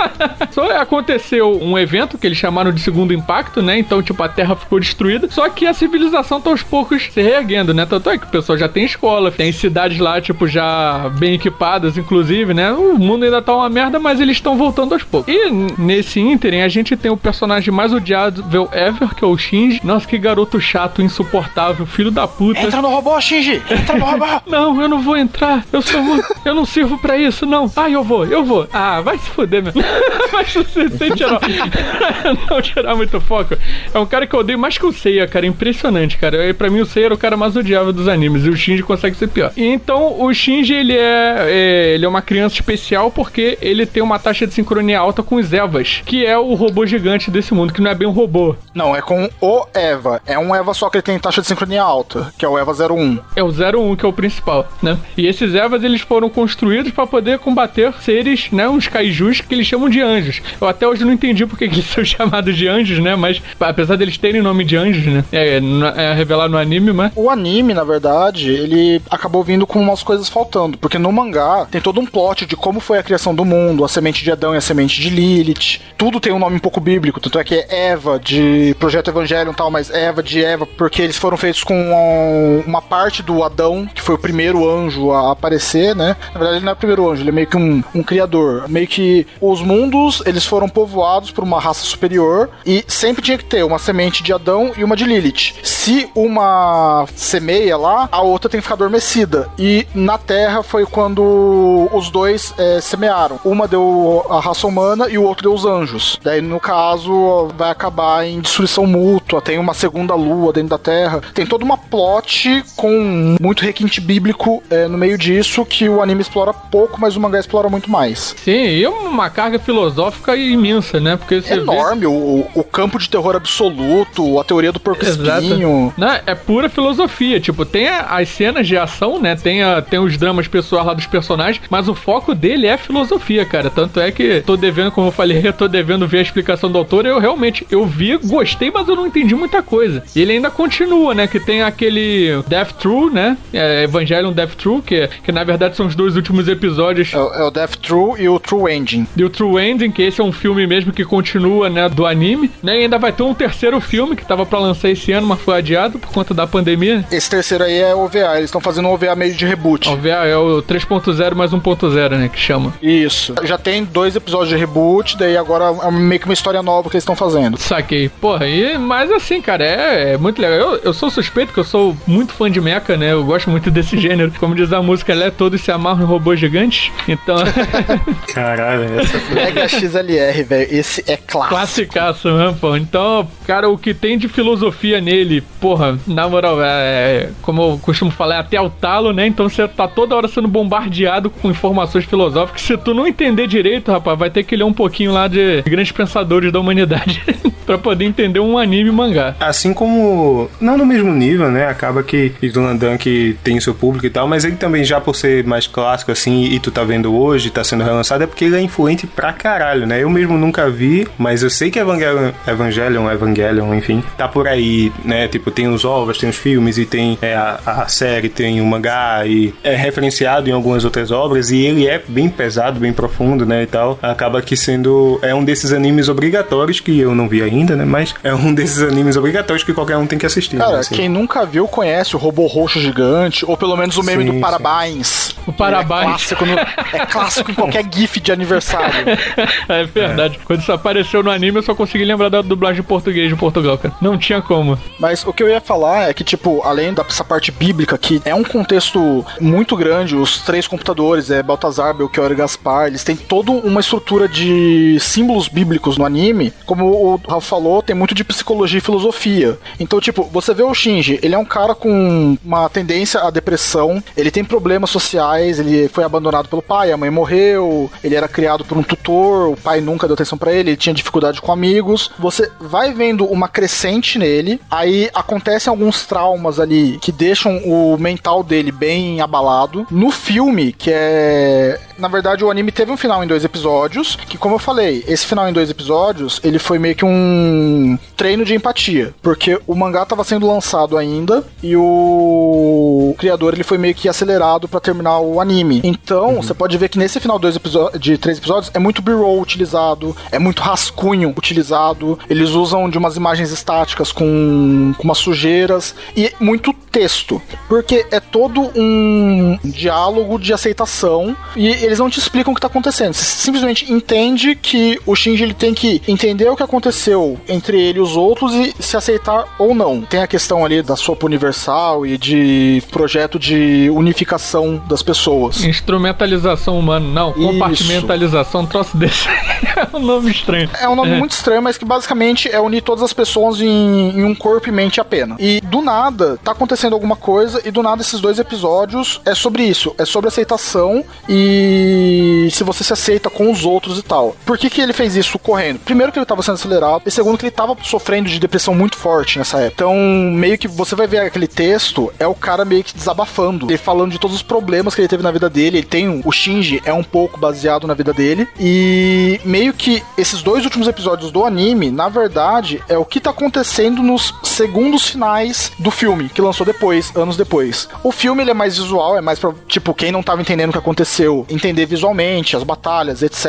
Só aconteceu um evento que eles chamaram de segundo impacto, né? Então, tipo, a Terra ficou destruída. Só que a civilização tá aos poucos se reerguendo, né? Tanto é que o pessoal já tem escola, tem cidades lá, tipo, já bem equipadas, inclusive, né? O mundo ainda tá uma merda, mas eles estão voltando voltando aos poucos. E nesse ínterim, a gente tem o personagem mais odiável ever, que é o Shinji. Nossa, que garoto chato, insuportável, filho da puta. Entra no robô, Shinji! Entra no robô! Não, eu não vou entrar. Eu sou muito. Eu não sirvo pra isso, não. Ah, eu vou, eu vou. Ah, vai se fuder, meu. Mas você sem tirar. não tirar muito foco. É um cara que eu odeio mais que o Seiya, cara. Impressionante, cara. E Pra mim, o Seiya era o cara mais odiável dos animes. E o Shinji consegue ser pior. E então, o Shinji, ele é, é- Ele é uma criança especial porque ele tem uma taxa de sincronia alta com os Evas, que é o robô gigante desse mundo, que não é bem um robô. Não, é com o Eva. É um Eva só que ele tem taxa de sincronia alta, que é o Eva 01. É o 01 que é o principal, né? E esses Evas eles foram construídos pra poder combater seres, né, uns kaijus que eles chamam de anjos. Eu até hoje não entendi porque que eles são chamados de anjos, né? Mas apesar deles terem nome de anjos, né? É, é revelado no anime, mas O anime, na verdade, ele acabou vindo com umas coisas faltando, porque no mangá tem todo um plot de como foi a criação do mundo, a semente de Adão e a semente de Lilith. Tudo tem um nome um pouco bíblico, tanto é que é Eva de Projeto Evangelion e tal, mas Eva de Eva, porque eles foram feitos com um- uma parte do Adão, que foi o primeiro anjo a aparecer, né? Na verdade, ele não é o primeiro anjo, ele é meio que um, um criador. Meio que os mundos, eles foram povoados por uma raça superior e sempre tinha que ter uma semente de Adão e uma de Lilith. Se uma semeia lá, a outra tem que ficar adormecida. E na Terra foi quando os dois eh, semearam. Uma deu a raça humana e o outro deu os anjos. Daí, no caso, vai acabar em destruição mútua. Tem uma segunda lua dentro da Terra. Tem toda uma plot com muito requinte bíblico eh, no meio disso que o anime explora pouco, mas o mangá explora muito mais. sim, e uma carga filosófica imensa, né? Porque É vê- enorme, o, o campo de terror absoluto, a teoria do porco espinho. Não, é pura filosofia. Tipo, tem as cenas de ação, né? Tem, a- tem os dramas pessoais lá dos personagens, mas o foco dele é filosofia, cara. Tanto é que tô devendo, como eu falei, eu tô devendo ver a explicação do autor. Eu realmente, eu vi, gostei, mas eu não entendi muita coisa. E ele ainda continua, né? Que tem aquele Death True, né? É, Evangelion Death True, que, que na verdade são os dois últimos episódios É, o- é o Death True e o True Ending. e o True Ending, que esse é um filme mesmo que continua, né, do anime, né, e ainda vai ter um terceiro filme que tava pra lançar esse ano, mas foi adiado por conta da pandemia. Esse terceiro aí é OVA, eles estão fazendo um OVA meio de reboot. O VA é o 3.0 mais 1.0, né, que chama. Isso. Já tem dois episódios de reboot, daí agora é meio que uma história nova que eles estão fazendo. Saquei. Porra, e, mas assim, cara, é, é muito legal. Eu, eu sou suspeito que eu sou muito fã de mecha, né? Eu gosto muito desse gênero. Como diz a música, ela é todos se amarram em robôs gigantes. Então, Caralho, essa foi. Mega XLR, velho, esse é clássico. classicaço, né, pô? Então, cara, o que tem de filosofia nele, porra, na moral, é, como eu costumo falar, é até o talo, né? Então você tá toda hora sendo bombardeado com informações filosóficas. Se tu não entender direito, rapaz, vai ter que ler um pouquinho lá de grandes pensadores da humanidade pra poder entender um anime mangá. Assim como. Não no mesmo nível, né? Acaba que Slam Dunk tem seu público e tal, mas ele também, já por ser mais clássico assim, e tu tá vendo hoje, tá sendo relançado, é porque ele é influente pra caralho, né? Eu mesmo nunca vi, mas eu sei que Evangelion, Evangelion, Evangelion enfim, tá por aí, né? Tipo, tem os ovos, tem os filmes e tem é, a, a série, tem o mangá e é referenciado em algumas outras obras e ele é bem pesado, bem profundo, né? E tal. Acaba que sendo. É um desses animes obrigatórios que eu não vi ainda, né? Mas é um desses animes obrigatórios que qualquer um tem que assistir. Cara, né? Assim. quem nunca viu conhece o robô roxo gigante, ou pelo menos o meme Sim, do. Parabéns. O Parabéns. É clássico, no- é clássico em qualquer GIF de aniversário. É verdade. Quando isso apareceu no anime, eu só consegui lembrar da dublagem em português de Portugal, cara. Não tinha como. Mas o que eu ia falar é que, tipo, além dessa parte bíblica, que é um contexto muito grande, os três computadores, é Baltazar, Belchior e Gaspar, eles têm toda uma estrutura de símbolos bíblicos no anime. Como o Rafa falou, tem muito de psicologia e filosofia. Então, tipo, você vê o Shinji, ele é um cara com uma tendência à depressão, ele tem problemas sociais, ele foi abandonado pelo pai, a mãe morreu, ele era criado por um tutor, o pai nunca deu atenção pra ele, ele tinha dificuldade com amigos. Você vai vendo uma crescente nele, aí acontecem alguns traumas ali que deixam o mental dele bem abalado. No filme, que é. Na verdade, o anime teve um final em dois episódios, que, como eu falei, esse final em dois episódios, ele foi meio que um treino de empatia, porque o mangá tava sendo lançado ainda e o criador ele foi meio que acelerado pra terminar o anime. Então, você pode ver que nesse final dois de três episódios é muito B-roll utilizado, é muito rascunho utilizado, eles usam de umas imagens estáticas com, com umas sujeiras e muito texto, porque é todo um diálogo de aceitação e eles não te explicam o que tá acontecendo. Você simplesmente entende que o Shinji ele tem que entender o que aconteceu entre ele e os outros e se aceitar ou não. Tem a questão ali da sopa universal e de projeto de unificação das pessoas. Instrumentalização humana, não. Isso. Compartimentalização, um troço desse. é um nome estranho. É um nome muito estranho, mas que basicamente é unir todas as pessoas em, em um corpo e mente apenas. E do nada tá acontecendo alguma coisa, e do nada esses dois episódios é sobre isso. É sobre aceitação e se você se aceita com os outros e tal. Por que, que ele fez isso correndo? Primeiro que ele tava sendo acelerado, e segundo que ele tava sofrendo de depressão muito forte nessa época. Então, meio que você vai ver aquele texto, é o cara meio que desabafando, ele falando de todos os problemas que ele teve na vida dele. Ele tem o Shinji é um pouco baseado na vida dele e meio que esses dois últimos episódios do anime, na verdade, é o que tá acontecendo nos segundos finais do filme, que lançou depois, anos depois. O filme ele é mais visual, é mais pra, tipo, quem não tava entendendo o que aconteceu, entender visualmente as batalhas, etc.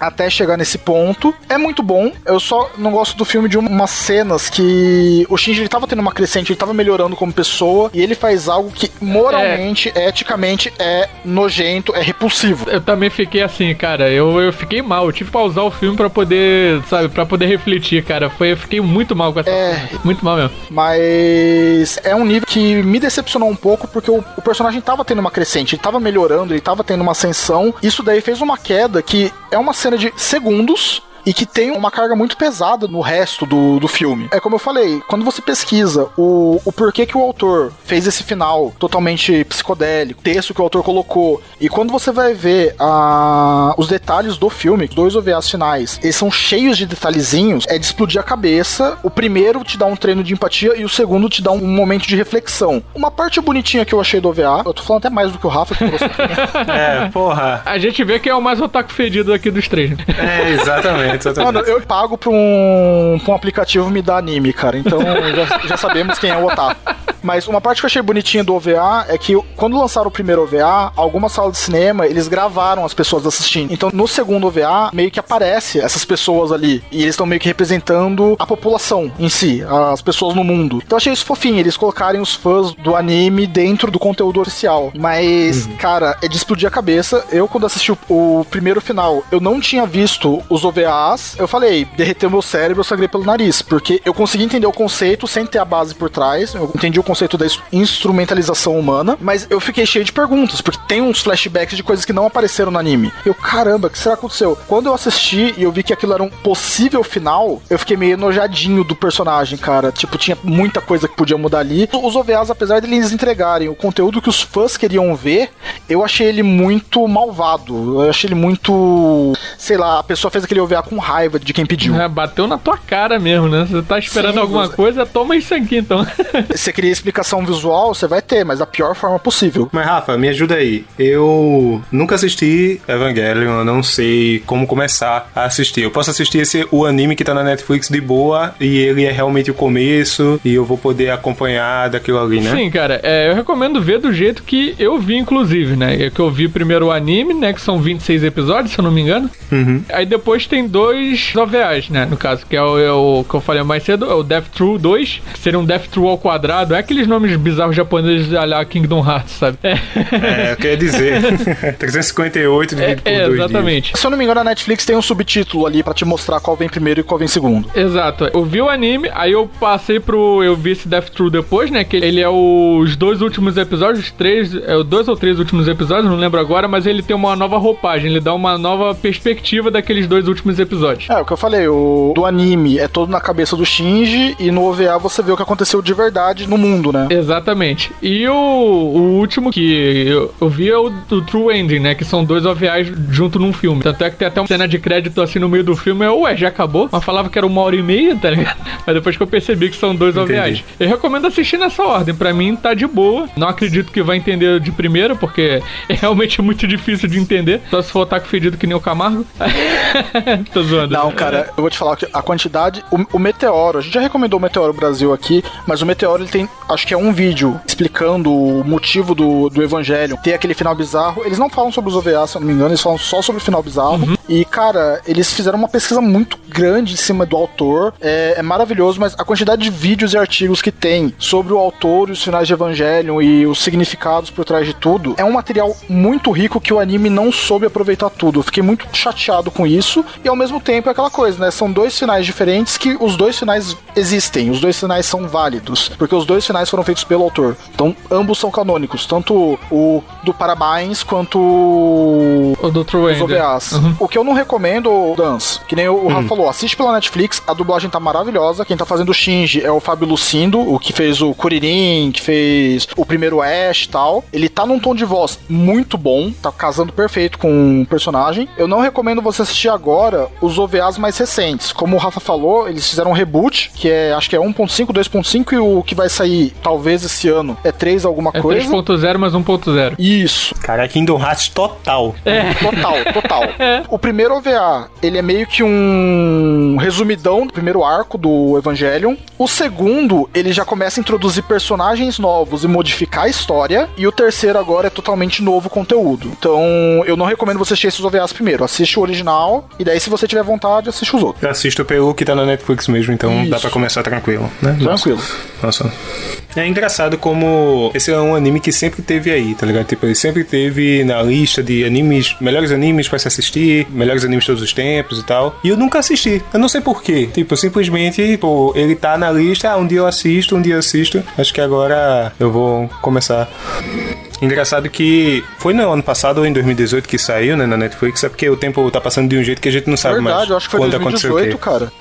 Até chegar nesse ponto. É muito bom. Eu só não gosto do filme de umas cenas que o Shinji ele tava tendo uma crescente, ele tava melhorando como pessoa e ele faz algo que moralmente, eticamente é nojento, é repulsivo. Eu também fiquei assim, cara. Eu, eu fiquei mal. Eu tive que pausar o filme pra poder, sabe, pra poder refletir, cara. Foi, eu fiquei muito mal com essa É. cena. Muito mal mesmo. Mas é um nível que me decepcionou um pouco porque o, o personagem tava tendo uma crescente, ele tava melhorando, ele tava tendo uma ascensão. Isso daí fez uma queda que é uma cena de segundos. E que tem uma carga muito pesada no resto do, do filme. É como eu falei, quando você pesquisa o, o porquê que o autor fez esse final totalmente psicodélico, texto que o autor colocou, e quando você vai ver a, os detalhes do filme, os dois OVAs finais, eles são cheios de detalhezinhos, é de explodir a cabeça. O primeiro te dá um treino de empatia e o segundo te dá um momento de reflexão. Uma parte bonitinha que eu achei do OVA, eu tô falando até mais do que o Rafa, que trouxe aqui, né? É, porra. A gente vê que é o mais otaku fedido aqui dos três. É, exatamente, exatamente. Mano, eu pago pra um, pra um aplicativo me dar anime, cara. Então já, já sabemos quem é o Otaku. Mas uma parte que eu achei bonitinha do OVA é que quando lançaram o primeiro OVA, algumas salas de cinema, eles gravaram as pessoas assistindo. Então no segundo OVA, meio que aparece essas pessoas ali. E eles estão meio que representando a população em si, as pessoas no mundo. Então eu achei isso fofinho, eles colocarem os fãs do anime dentro do conteúdo oficial. Mas, cara, é de explodir a cabeça. Eu, quando assisti o, o primeiro final, eu não tinha visto os OVAs. Eu falei, derreteu meu cérebro, eu sangrei pelo nariz. Porque eu consegui entender o conceito sem ter a base por trás. Eu entendi o conceito da ins- instrumentalização humana. Mas eu fiquei cheio de perguntas, porque tem uns flashbacks de coisas que não apareceram no anime. Eu, caramba, o que será que aconteceu? Quando eu assisti e eu vi que aquilo era um possível final, eu fiquei meio enojadinho do personagem, cara. Tipo, tinha muita coisa que podia mudar ali. Os OVAs, apesar de eles entregarem o conteúdo que os fãs queriam ver, eu achei ele muito malvado. Eu achei ele muito. Sei lá, a pessoa fez aquele OVA com raiva de quem pediu. É, bateu na tua cara mesmo, né? Você tá esperando Sim, alguma você- coisa, toma isso aqui então. Você queria explicação visual, você vai ter, mas da pior forma possível. Mas Rafa, me ajuda aí. Eu nunca assisti Evangelion, eu não sei como começar a assistir. Eu posso assistir esse o anime que tá na Netflix de boa e ele é realmente o começo e eu vou poder acompanhar daquilo ali, né? Sim, cara, é, eu recomendo ver do jeito que eu vi, inclusive, né? É que eu vi primeiro o anime, né? Que são 26 episódios, se eu não me engano. Aí depois tem dois OVAs, né? No caso, que é o, é o que eu falei mais cedo, é o Death True 2, que seria um Death True ao quadrado. É aqueles nomes bizarros japoneses a lá Kingdom Hearts, sabe? É, É, eu queria dizer. 358 é, dividido por é, dois dias. exatamente. Se eu não me engano, a Netflix tem um subtítulo ali pra te mostrar qual vem primeiro e qual vem segundo. Exato. Eu vi o anime, aí eu passei pro. Eu vi esse Death True depois, né? Que ele é os dois últimos episódios, os três. É, os dois ou três últimos episódios, não lembro agora, mas ele tem uma nova roupagem, ele dá uma nova perspectiva daqueles dois últimos episódios. É, o que eu falei, o do anime é todo na cabeça do Shinji e no OVA você vê o que aconteceu de verdade no mundo, né? Exatamente. E o, o último que eu, eu vi é o do True Ending, né? Que são dois OVAs junto num filme. Tanto é que tem até uma cena de crédito assim no meio do filme. Eu, ué, já acabou? Mas falava que era uma hora e meia, tá ligado? Mas depois que eu percebi que são dois Entendi. OVAs. Eu recomendo assistir nessa ordem. Pra mim tá de boa. Não acredito que vai entender de primeira, porque é realmente muito difícil de entender. Só se for taco fedido que nem o Camargo. Tô zoando. Não, cara, eu vou te falar que a quantidade. O, o Meteoro, a gente já recomendou o Meteoro Brasil aqui, mas o Meteoro ele tem acho que é um vídeo explicando o motivo do, do Evangelho ter aquele final bizarro. Eles não falam sobre os OVAs, se eu não me engano, eles falam só sobre o final bizarro. E, cara, eles fizeram uma pesquisa muito grande em cima do autor. É, é maravilhoso, mas a quantidade de vídeos e artigos que tem sobre o autor e os finais de Evangelion e os significados por trás de tudo é um material muito rico que o anime não soube aproveitar tudo. Eu fiquei muito chateado com isso. E ao mesmo tempo é aquela coisa, né? São dois finais diferentes que os dois finais existem, os dois finais são válidos, porque os dois finais foram feitos pelo autor. Então, ambos são canônicos, tanto o do Parabéns quanto o do True os. OVAs. Uhum. O que eu não recomendo, Dance, que nem o, Rafa falou, assiste pela Netflix, a dublagem tá maravilhosa. Quem tá fazendo o Shinji é o Fábio Lucindo, o que fez o Kuririn, que fez o primeiro Ash e tal. Ele tá num tom de voz muito bom, tá casando perfeito com o personagem. Eu não recomendo você assistir agora os OVAs mais recentes. Como o Rafa falou, eles fizeram um reboot, que é, acho que é 1.5, 2.5, e o que vai sair, talvez esse ano, é 3 alguma É coisa. 3.0 mais 1.0. Isso. Cara, Kingdom Hearts total. Total, total. O primeiro OVA, ele é meio que um resumidão do primeiro arco do Evangelion. O segundo, ele já começa a introduzir personagens novos e modificar a história. E o terceiro agora é totalmente novo conteúdo. Então, eu não recomendo você assistir esses OVAs primeiro. Assiste o original e daí, se você tiver vontade, assiste os outros. Eu assisto pelo que tá na Netflix mesmo, então dá Isso. pra começar tranquilo, né? Tranquilo. Nossa. Nossa. É engraçado como esse é um anime que sempre teve aí, tá ligado? Tipo, ele sempre teve na lista de animes, melhores animes pra se assistir, melhores animes de todos os tempos e tal. E eu nunca assisti. Eu não sei porquê. Tipo, simplesmente, tipo, ele tá na lista, ah, um dia eu assisto, um dia eu assisto. Acho que agora eu vou começar. Engraçado que foi no ano passado ou em 2018 que saiu, né, na Netflix, é porque o tempo tá passando de um jeito que a gente não sabe mais Verdade, acho que foi quando aconteceu o quê. 2018, cara.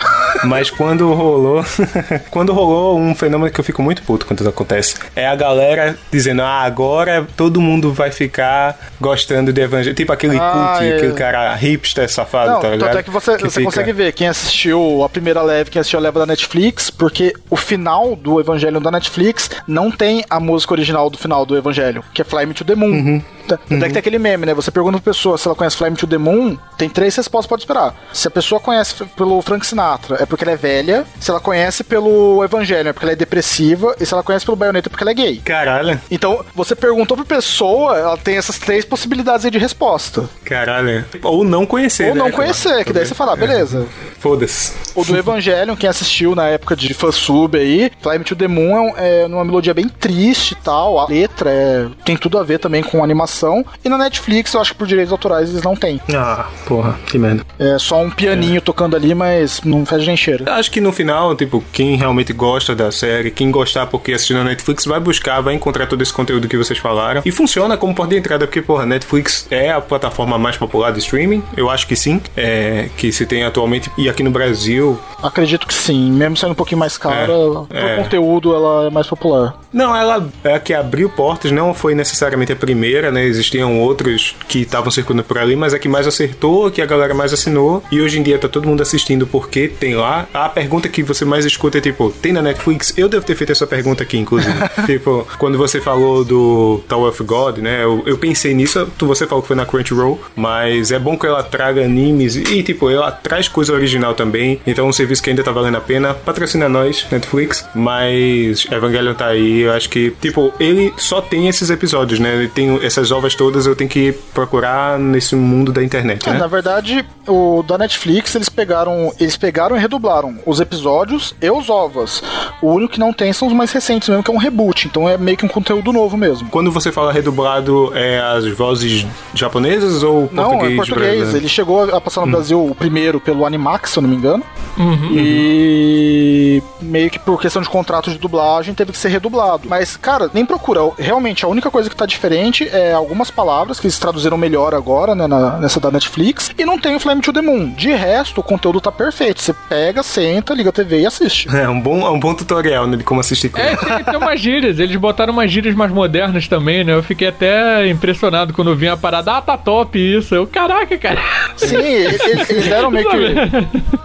Mas quando rolou. quando rolou um fenômeno que eu fico muito puto quando acontece. É a galera dizendo, ah, agora todo mundo vai ficar gostando de evangelho. Tipo aquele Ah, cult, é. aquele cara hipster safado, Não, tá ligado? tanto é que você, você fica- consegue ver quem assistiu a primeira leve, quem assistiu a leva da Netflix, porque o final do Evangelho da Netflix não tem a música original do final do Evangelho, que é Fly Me to the Moon. Uhum. Tá- é que tem aquele meme, né? Você pergunta pra pessoa se ela conhece Fly Me to the Moon, tem três respostas pode esperar. Se a pessoa conhece pelo Frank Sinatra, é porque ela é velha. Se ela conhece pelo Evangelho, é porque ela é depressiva. E se ela conhece pelo Bayonetta, é porque ela é gay. Caralho, Então, você perguntou pra pessoa, ela tem essas três possibilidades aí de resposta. caralho. Ou não conhecer, Ou né, não cara? conhecer, que daí você fala, ah, beleza. Foda-se. O do Evangelion, quem assistiu na época de fansub aí, Fly Me to the Moon é, um- é uma melodia bem triste e tal. A letra é, tem tudo a ver também com animação. E na Netflix, eu acho que por direitos autorais eles não têm. Ah, porra, que merda. É só um pianinho tocando ali, mas não faz nem cheiro. Acho que no final, tipo, quem realmente gosta da série, quem gostar porque assistiu na Netflix, vai buscar, vai encontrar todo esse conteúdo que vocês falaram. E funciona como porta de entrada, porque, porra, Netflix é a plataforma mais popular de streaming. Eu acho que sim. É, que se tem atualmente. E aqui no Brasil. Acredito que sim. Mesmo sendo um pouquinho mais cara, pro é. conteúdo ela é mais popular. Não, ela é a que abriu portas, não foi necessariamente a primeira, né? Existiam outros que estavam circulando por ali, mas a que mais acertou, que a galera mais assinou. E hoje em dia tá todo mundo assistindo porque tem lá. A pergunta que você mais escuta é tipo, tem na Netflix? Eu devo ter feito essa pergunta aqui, inclusive. tipo, quando você falou do Tower of God, né? Eu, eu pensei nisso, tu- você falou que foi na Crunchyroll, mas é bom que ela traga animes e, tipo, ela traz coisa original também. Então, é um serviço que ainda tá valendo a pena. Patrocina nós, Netflix. Mas Evangelion tá aí. Eu acho que, tipo, ele só tem esses episódios, né? Ele tem essas ovas todas, eu tenho que procurar nesse mundo da internet, É, né? na verdade, o da Netflix, eles pegaram, eles pegaram e redublaram os episódios e os ovas. O único que não tem são os mais recentes mesmo, que é um reboot. Então é meio que um conteúdo novo mesmo. Quando você fala redublado, é as vozes japonesas ou Não, português? é português. brasileiro? Ele chegou a passar no Brasil o primeiro pelo Animax, se eu não me engano. Uhum. E meio que por questão de contrato de dublagem teve que ser redublado. Mas, cara, nem procura. Realmente, a única coisa que tá diferente é algumas palavras que eles traduziram melhor agora, né, na- nessa da Netflix. E não tem o Flame to the Moon. De resto, o conteúdo tá perfeito. Você pega, senta, liga a TV e assiste. É um bom, é um bom tutorial né, de como assistir É, tem, tem umas gírias. Eles botaram umas gírias mais modernas também, né? Eu fiquei até impressionado quando eu vi a parada. Ah, tá top isso. Eu, caraca, cara. Sim, eles, eles deram meio que.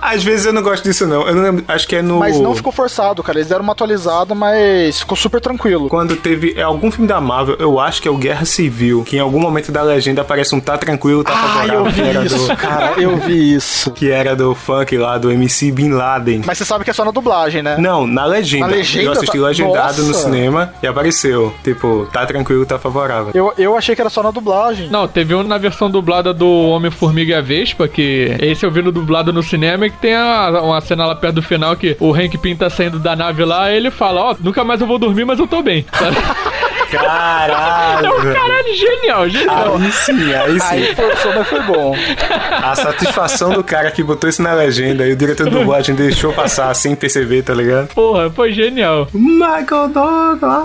Às vezes eu não gosto disso, não. Eu não lembro, acho que é no. Mas não ficou forçado, cara. Eles deram uma atualizada, mas ficou super tranquilo. Quando teve é, algum filme da Marvel, eu acho que é o Guerra Civil, tranquilo. Que em algum momento da legenda aparece um tá tranquilo, tá Ah, eu favorável. que era vi isso, do, cara. Eu vi isso. que era do funk lá, do MC Bin Laden. Mas você sabe que é só na dublagem, né? Não, na legenda. Na legenda, Eu assisti tá- legendado no Nossa. cinema e apareceu. Tipo, tá tranquilo, tá favorável. Eu, eu achei que era só na dublagem. Não, teve um na versão dublada do Homem-Formiga e a Vespa, que esse eu vi no dublado no cinema, e que tem a- uma cena lá perto do final que o Hank Pym tá saindo da nave lá e ele fala, ó, nunca mais eu vou dormir, mas eu tô bem. Caralho! É um caralho genial, genial. Aí sim, aí sim. Aí forçou, mas foi bom. A satisfação do cara que botou isso na legenda e o diretor de dublagem deixou passar sem perceber, tá ligado? Porra, foi genial. Michael Douglas.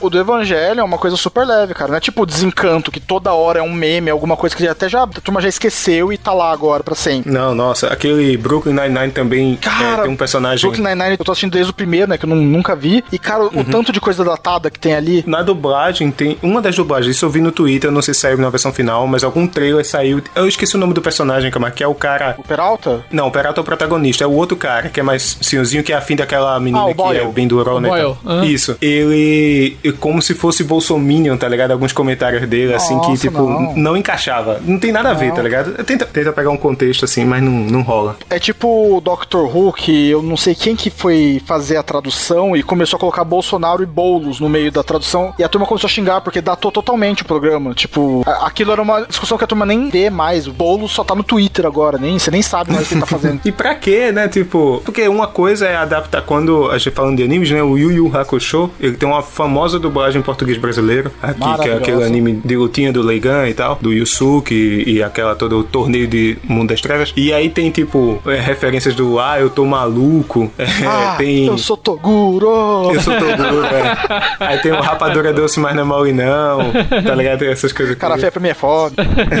O do Evangelho é uma coisa super leve, cara. Não é tipo o desencanto, que toda hora é um meme, alguma coisa que até já a turma já esqueceu e tá lá agora pra sempre. Não, nossa, aquele Brooklyn Nine-Nine também é, Cara, tem um personagem. Brooklyn Nine-Nine eu tô assistindo desde o primeiro, né? Que eu nu- nunca vi. E, cara, o tanto de coisa datada que tem ali. Na dublagem, tem uma das dublagens, isso eu vi no Twitter, eu não sei se saiu na versão final, mas algum trailer saiu. Eu esqueci o nome do personagem, que é o cara. O Peralta? Não, o Peralta é o protagonista, é o outro cara, que é mais senhorzinho, que é afim daquela menina Ah, o que Boyle. é bem durão, O né? Boyle, aham. Isso. Ele. Como se fosse Bolsominion, tá ligado? Alguns comentários dele, assim, que, tipo, não. não. encaixava. Não tem nada a ver, tá ligado? Tenta, tenta pegar um contexto, assim, mas não, não rola. É tipo o Doctor Who, que eu não sei quem que foi fazer a tradução e começou a colocar Bolsonaro e Boulos no meio da tradução. E a turma começou a xingar porque datou totalmente o programa. Tipo, aquilo era uma discussão que a turma nem vê mais. O Boulos só tá no Twitter agora, nem, você nem sabe mais o que ele tá fazendo. E pra quê, né? Tipo, porque uma coisa é adaptar quando a gente falando de animes, né? O Yu Yu Hakusho, ele tem uma famosa dublagem em português brasileiro, aqui que é aquele anime de lutinha do Leigan e tal, do Yusuke e, e aquela todo o torneio de Mundo das Trevas. E aí tem tipo é, referências do ah, eu tô maluco, é, ah, tem eu sou Toguro! eu sou Toguro, é. Aí tem o Rapadura Doce, mas não é mole não, tá ligado? Essas coisas. Cara feia pra mim é foda.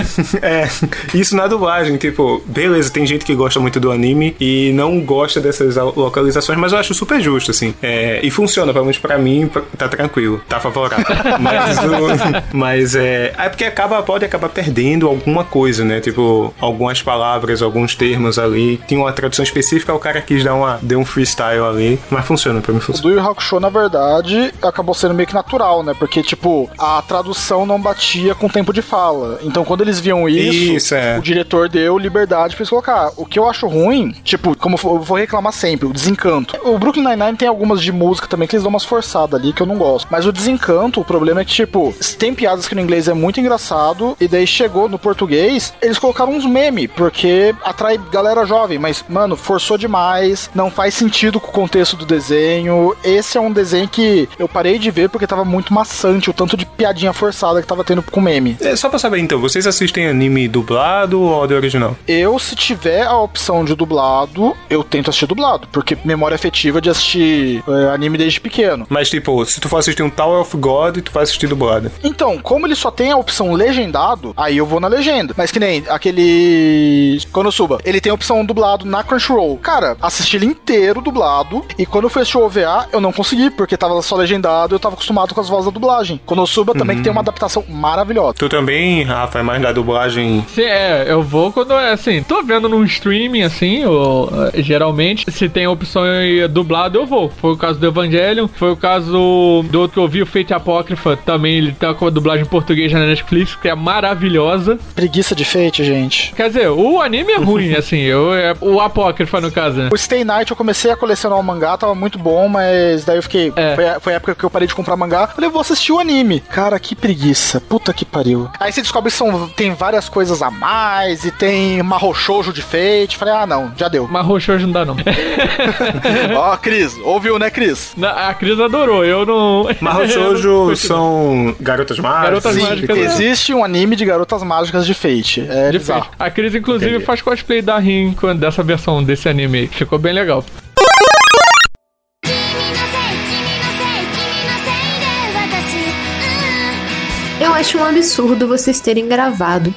é, isso na dublagem, tipo, beleza, tem gente que gosta muito do anime e não gosta dessas al- localizações, mas eu acho super justo, assim. É, e funciona, pelo menos pra mim, tá tranquilo, tá favorável. mas, o- mas é. É porque acaba, pode acabar perdendo alguma coisa, né? Tipo, algumas palavras, alguns termos ali. Tinha uma tradução específica, o cara quis dar uma, deu um freestyle ali, mas funciona, pra mim O funciona. do Yu Yu Hakusho, na verdade, acabou sendo meio que natural, né? Porque, tipo, a tradução não batia com o tempo de fala. Então, quando eles viam isso, Isso, é. o diretor deu liberdade pra eles colocar. O que eu acho ruim, tipo, como eu vou reclamar sempre, o desencanto. O Brooklyn Nine-Nine tem algumas de música também que eles dão umas forçadas ali que eu não gosto. Mas o desencanto, o problema é que, tipo, tem piadas que no inglês é muito engraçado, e daí chegou no português, eles colocaram uns memes, porque atrai galera jovem, mas, mano, forçou demais, não faz sentido com o contexto do desenho. Esse é um desenho que eu parei de ver porque tava muito maçante, o tanto de piadinha forçada que tava tendo com meme. É, só pra saber então, vocês assistem anime dublado ou áudio original? Eu, se tiver a opção de dublado, eu tento assistir dublado, porque memória afetiva de assistir é, anime desde pequeno. Mas, tipo, se tu for assistir um Tower of God, tu vai assistir dublado. Então, como ele só tem a opção legendado, aí eu vou na legenda. Mas que nem aquele Konosuba, ele tem a opção dublado na Crunchyroll. Cara, assisti ele inteiro dublado, e quando eu fui assistir o OVA, eu não consegui, porque tava só legendado, eu tava acostumado com as vozes da dublagem. Konosuba também que tem uma adaptação maravilhosa. Tu também, Rafa, é mais da dublagem. Sim, é, eu vou quando é assim, tô vendo num streaming assim, ou eh, geralmente, se tem opção dublado, eu vou. Foi o caso do Evangelion, foi o caso do outro que eu vi, o Fate Apócrifa, também ele tá com a dublagem em português na Netflix, que é maravilhosa. Preguiça de Fate, gente. Quer dizer, o anime é ruim, assim, eu, é, o Apócrifa no caso, né? O Stay Night eu comecei a colecionar o mangá, tava muito bom, mas daí eu fiquei. É. Foi, a, foi a época que eu parei de comprar mangá. Falei, eu vou assistir o anime. Cara, que preguiça. Puta que pariu. Aí você descobre que são, tem várias coisas a mais e tem marrochojo de Fate. Falei, ah, não, já deu. Hoje não dá, não. Ó, Cris, ouviu, né, Cris? Na- a Cris adorou, eu não. Marro Shoujo são garotas mágicas. Garotas Sim, mágicas, né? existe um anime de garotas mágicas de Fate. É De bizarro. A Cris, inclusive, Entendi. faz cosplay da Rin dessa versão desse anime aí. Ficou bem legal. Acho um absurdo vocês terem gravado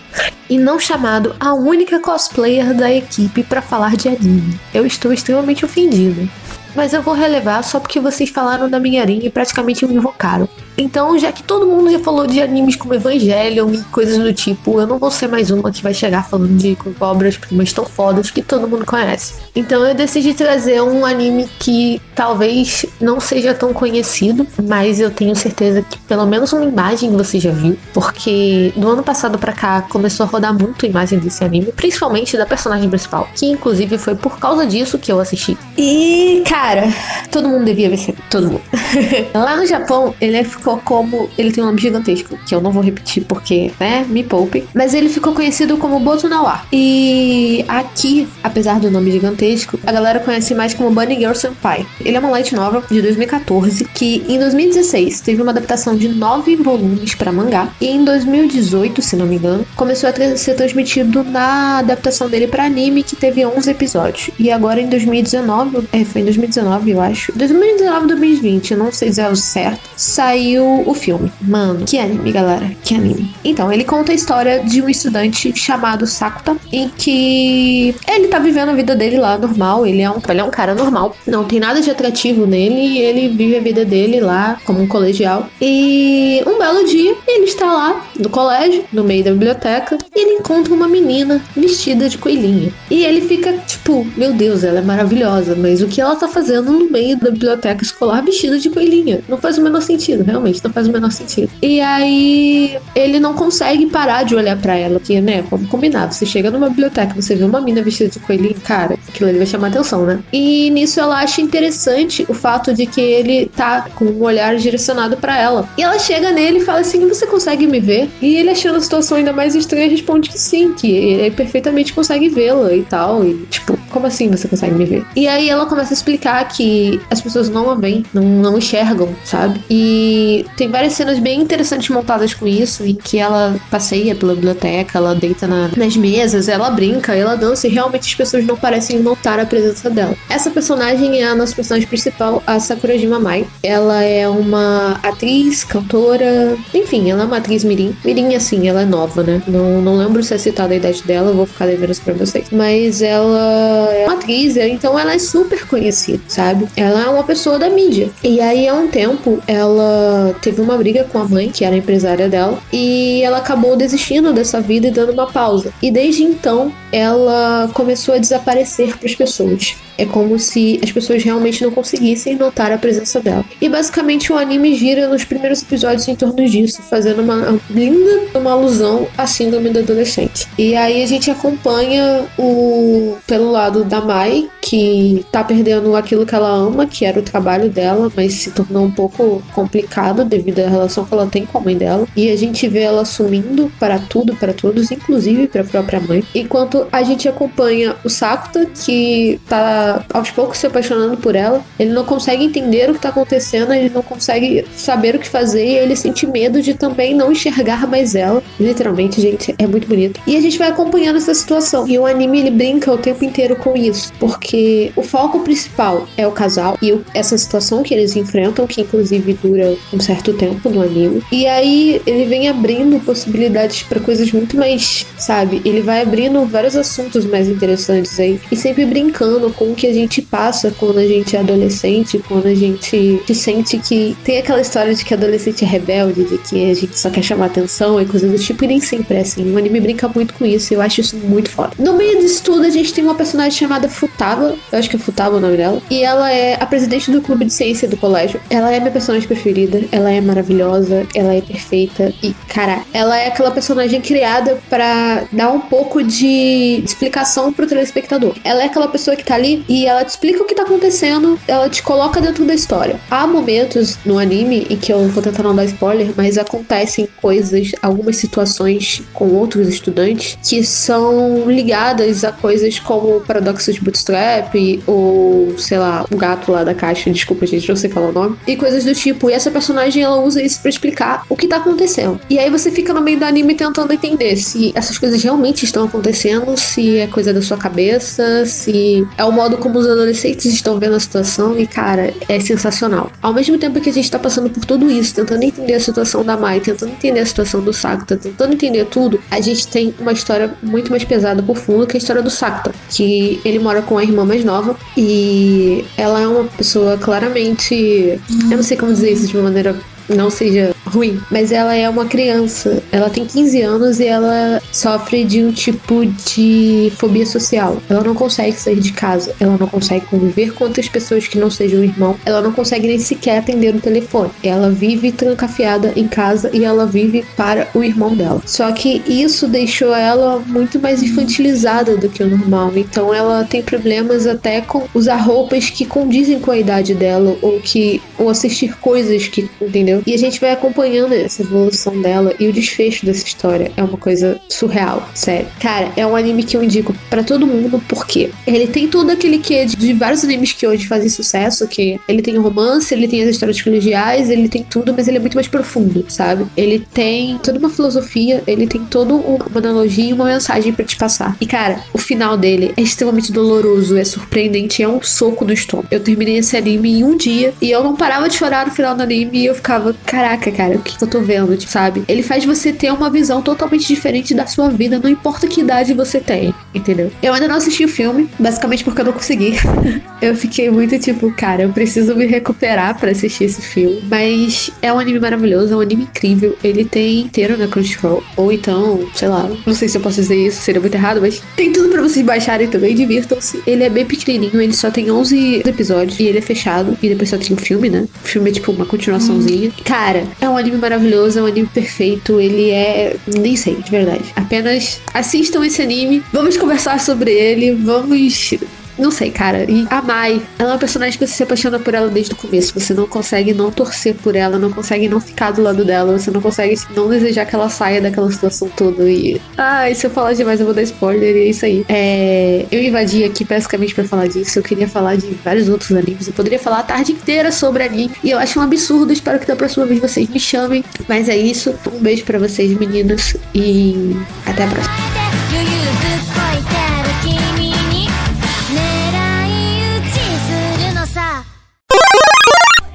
e não chamado a única cosplayer da equipe pra falar de anime. Eu estou extremamente ofendida. Mas eu vou relevar só porque vocês falaram da minha linha e praticamente me invocaram. Então, já que todo mundo já falou de animes como Evangelion e coisas do tipo, eu não vou ser mais uma que vai chegar falando de obras-primas tão fodas que todo mundo conhece. Então, eu decidi trazer um anime que talvez não seja tão conhecido, mas eu tenho certeza que pelo menos uma imagem você já viu, porque do ano passado pra cá começou a rodar muito imagem desse anime, principalmente da personagem principal, que inclusive foi por causa disso que eu assisti. E, cara, todo mundo devia ver todo mundo. Lá no Japão, ele ficou como. Ele tem um nome gigantesco, que eu não vou repetir porque, né, me poupe. Mas ele ficou conhecido como Boto Nawa. E aqui, apesar do nome gigantesco, a galera conhece mais como Bunny Girl Senpai. Ele é uma light novel de 2014 que em 2016 teve uma adaptação de nove volumes para mangá e em 2018, se não me engano, começou a ser transmitido na adaptação dele para anime que teve 11 episódios. E agora em 2019, é, foi em 2019, eu acho. 2019 2020, eu não sei dizer o certo, saiu o filme. Mano, que anime, galera, que anime. Então, ele conta a história de um estudante chamado Sakuta, em que ele tá vivendo a vida dele lá normal, ele é um, ele é um cara normal, não tem nada de atrativo nele, ele vive a vida dele lá como um colegial. E um belo dia, ele está lá no colégio, no meio da biblioteca, e ele encontra uma menina vestida de coelhinho. E ele fica tipo, meu Deus, ela é maravilhosa, mas o que ela tá fazendo no meio da biblioteca escolar vestida de coelhinha? Não faz o menor sentido, realmente, não faz o menor sentido. E aí ele não consegue parar de olhar pra ela, porque, né, vamos combinar, você chega numa biblioteca, você vê uma mina vestida de coelhinho, cara, aquilo ali vai chamar atenção, né? E nisso ela acha interessante o fato de que ele tá com um olhar direcionado pra ela. E ela chega nele e fala assim: Você consegue me ver? E ele, achando a situação ainda mais estranha, responde que sim, que ele perfeitamente consegue vê-la e tal. E tipo, como assim você consegue me ver? E aí ela começa a explicar que as pessoas não a veem, não, não enxergam, sabe? E tem várias cenas bem interessantes montadas com isso, em que ela passeia pela biblioteca, ela deita na- nas mesas, ela brinca, ela dança e realmente as pessoas não parecem notar a presença dela. Essa personagem é a nossa personagem principal, a Sakurajima Mai. Ela é uma atriz, cantora, enfim, ela é uma atriz mirim. Mirim, assim, ela é nova, né? Não, não lembro se é citada a idade dela, vou ficar devendo isso pra vocês. Mas ela é uma atriz, então ela é super conhecida, sabe? Ela é uma pessoa da mídia. E aí, há um tempo, ela teve uma briga com a mãe, que era empresária dela, e ela acabou desistindo dessa vida e dando uma pausa. E desde então, ela começou a desaparecer para as pessoas. É como se as pessoas realmente não conseguissem notar a presença dela. E basicamente o anime gira nos primeiros episódios em torno disso, fazendo uma linda uma alusão à síndrome do adolescente. E aí a gente acompanha o pelo lado da Mai, que tá perdendo aquilo que ela ama, que era o trabalho dela, mas se tornou um pouco complicado devido à relação que ela tem com a mãe dela. E a gente vê ela sumindo para tudo, para todos, inclusive para a própria mãe. Enquanto a gente acompanha o Sakuta, que tá aos poucos se apaixonando por ela. Ele não consegue entender o que tá acontecendo, ele não consegue saber o que fazer e ele sente medo de também não enxergar mais ela. Literalmente, gente, é muito bonito. E a gente vai acompanhando essa situação. E o anime ele brinca o tempo inteiro com isso, porque o foco principal é o casal e essa situação que eles enfrentam, que inclusive dura um certo tempo no anime. E aí ele vem abrindo possibilidades para coisas muito mais, sabe? Ele vai abrindo vários assuntos mais interessantes aí e sempre brincando com o que a gente passa quando a gente é adolescente, quando a gente se sente que tem aquela história de que adolescente é rebelde, de que a gente só quer chamar atenção e coisas do tipo, e nem sempre é assim. O anime brinca muito com isso, e eu acho isso muito foda. No meio disso tudo, a gente tem uma personagem chamada Futaba, eu acho que é Futaba o nome dela, e ela é a presidente do clube de ciência do colégio. Ela é minha personagem preferida, ela é maravilhosa, ela é perfeita, e cara, ela é aquela personagem criada pra dar um pouco de explicação pro telespectador. Ela é aquela pessoa que tá ali e ela te explica o que tá acontecendo, ela te coloca dentro da história. Há momentos no anime em que eu vou tentar não dar spoiler, mas acontecem coisas, algumas situações com outros estudantes que são ligadas a coisas como o paradoxo de Bootstrap ou, sei lá, o gato lá da caixa, desculpa gente, não sei falar o nome, e coisas do tipo. E essa personagem ela usa isso pra explicar o que tá acontecendo. E aí você fica no meio do anime tentando entender se essas coisas realmente estão acontecendo, se é coisa da sua cabeça, se é o modo como os adolescentes estão vendo a situação. E cara, é sensacional. Ao mesmo tempo que a gente tá passando por tudo isso, tentando entender a situação da Mai, tentando entender a situação do Sakuta, tentando entender tudo, a gente tem uma história muito mais pesada por fundo, que a história do Sakuta, que ele mora com a irmã mais nova e ela é uma pessoa claramente, eu não sei como dizer isso de uma maneira não seja ruim, mas ela é uma criança. Ela tem 15 anos e ela sofre de um tipo de fobia social. Ela não consegue sair de casa, ela não consegue conviver com outras pessoas que não sejam irmão, ela não consegue nem sequer atender o telefone. Ela vive trancafiada em casa e ela vive para o irmão dela. Só que isso deixou ela muito mais infantilizada do que o normal. Então ela tem problemas até com usar roupas que condizem com a idade dela ou que ou assistir coisas que, entendeu? E a gente vai acompanhando essa evolução dela e o desfecho dessa história é uma coisa surreal, sério. Cara, é um anime que eu indico pra todo mundo porque ele tem todo aquele que de, vários animes que hoje fazem sucesso, que ele tem romance, ele tem as histórias colegiais, ele tem tudo, mas ele é muito mais profundo, sabe? Ele tem toda uma filosofia, ele tem toda uma analogia e uma mensagem pra te passar. E cara, o final dele é extremamente doloroso, é surpreendente, é um soco no estômago. Eu terminei esse anime em um dia e eu não parava de chorar no final do anime e eu ficava, caraca, cara, o que, que eu tô vendo, tipo, sabe? Ele faz você ter uma visão totalmente diferente da sua vida, não importa que idade você tem, entendeu? Eu ainda não assisti o filme, basicamente porque eu não consegui. eu fiquei muito tipo, cara, eu preciso me recuperar pra assistir esse filme. Mas é um anime maravilhoso, é um anime incrível. Ele tem inteiro na Crunchyroll. Ou então, sei lá, não sei se eu posso dizer isso, seria muito errado, mas tem tudo pra vocês baixarem também, divirtam-se. Ele é bem pequenininho, ele só tem 11 episódios e ele é fechado. E depois só tem o filme, né? O filme é tipo uma continuaçãozinha. Cara, é um anime maravilhoso, é um anime perfeito. Ele é. Nem sei, de verdade. Apenas assistam esse anime, vamos conversar sobre ele, vamos não sei, cara. E a Mai, ela é uma personagem que você se apaixona por ela desde o começo. Você não consegue não torcer por ela, não consegue não ficar do lado dela, você não consegue não desejar que ela saia daquela situação toda. E. Ai, se eu falar demais, eu vou dar spoiler, e é isso aí. É... Eu invadi aqui basicamente pra falar disso. Eu queria falar de vários outros animes. Eu poderia falar a tarde inteira sobre anime. E eu acho um absurdo. Espero que da próxima vez vocês me chamem. Mas é isso. Um beijo pra vocês, meninas. E até a próxima.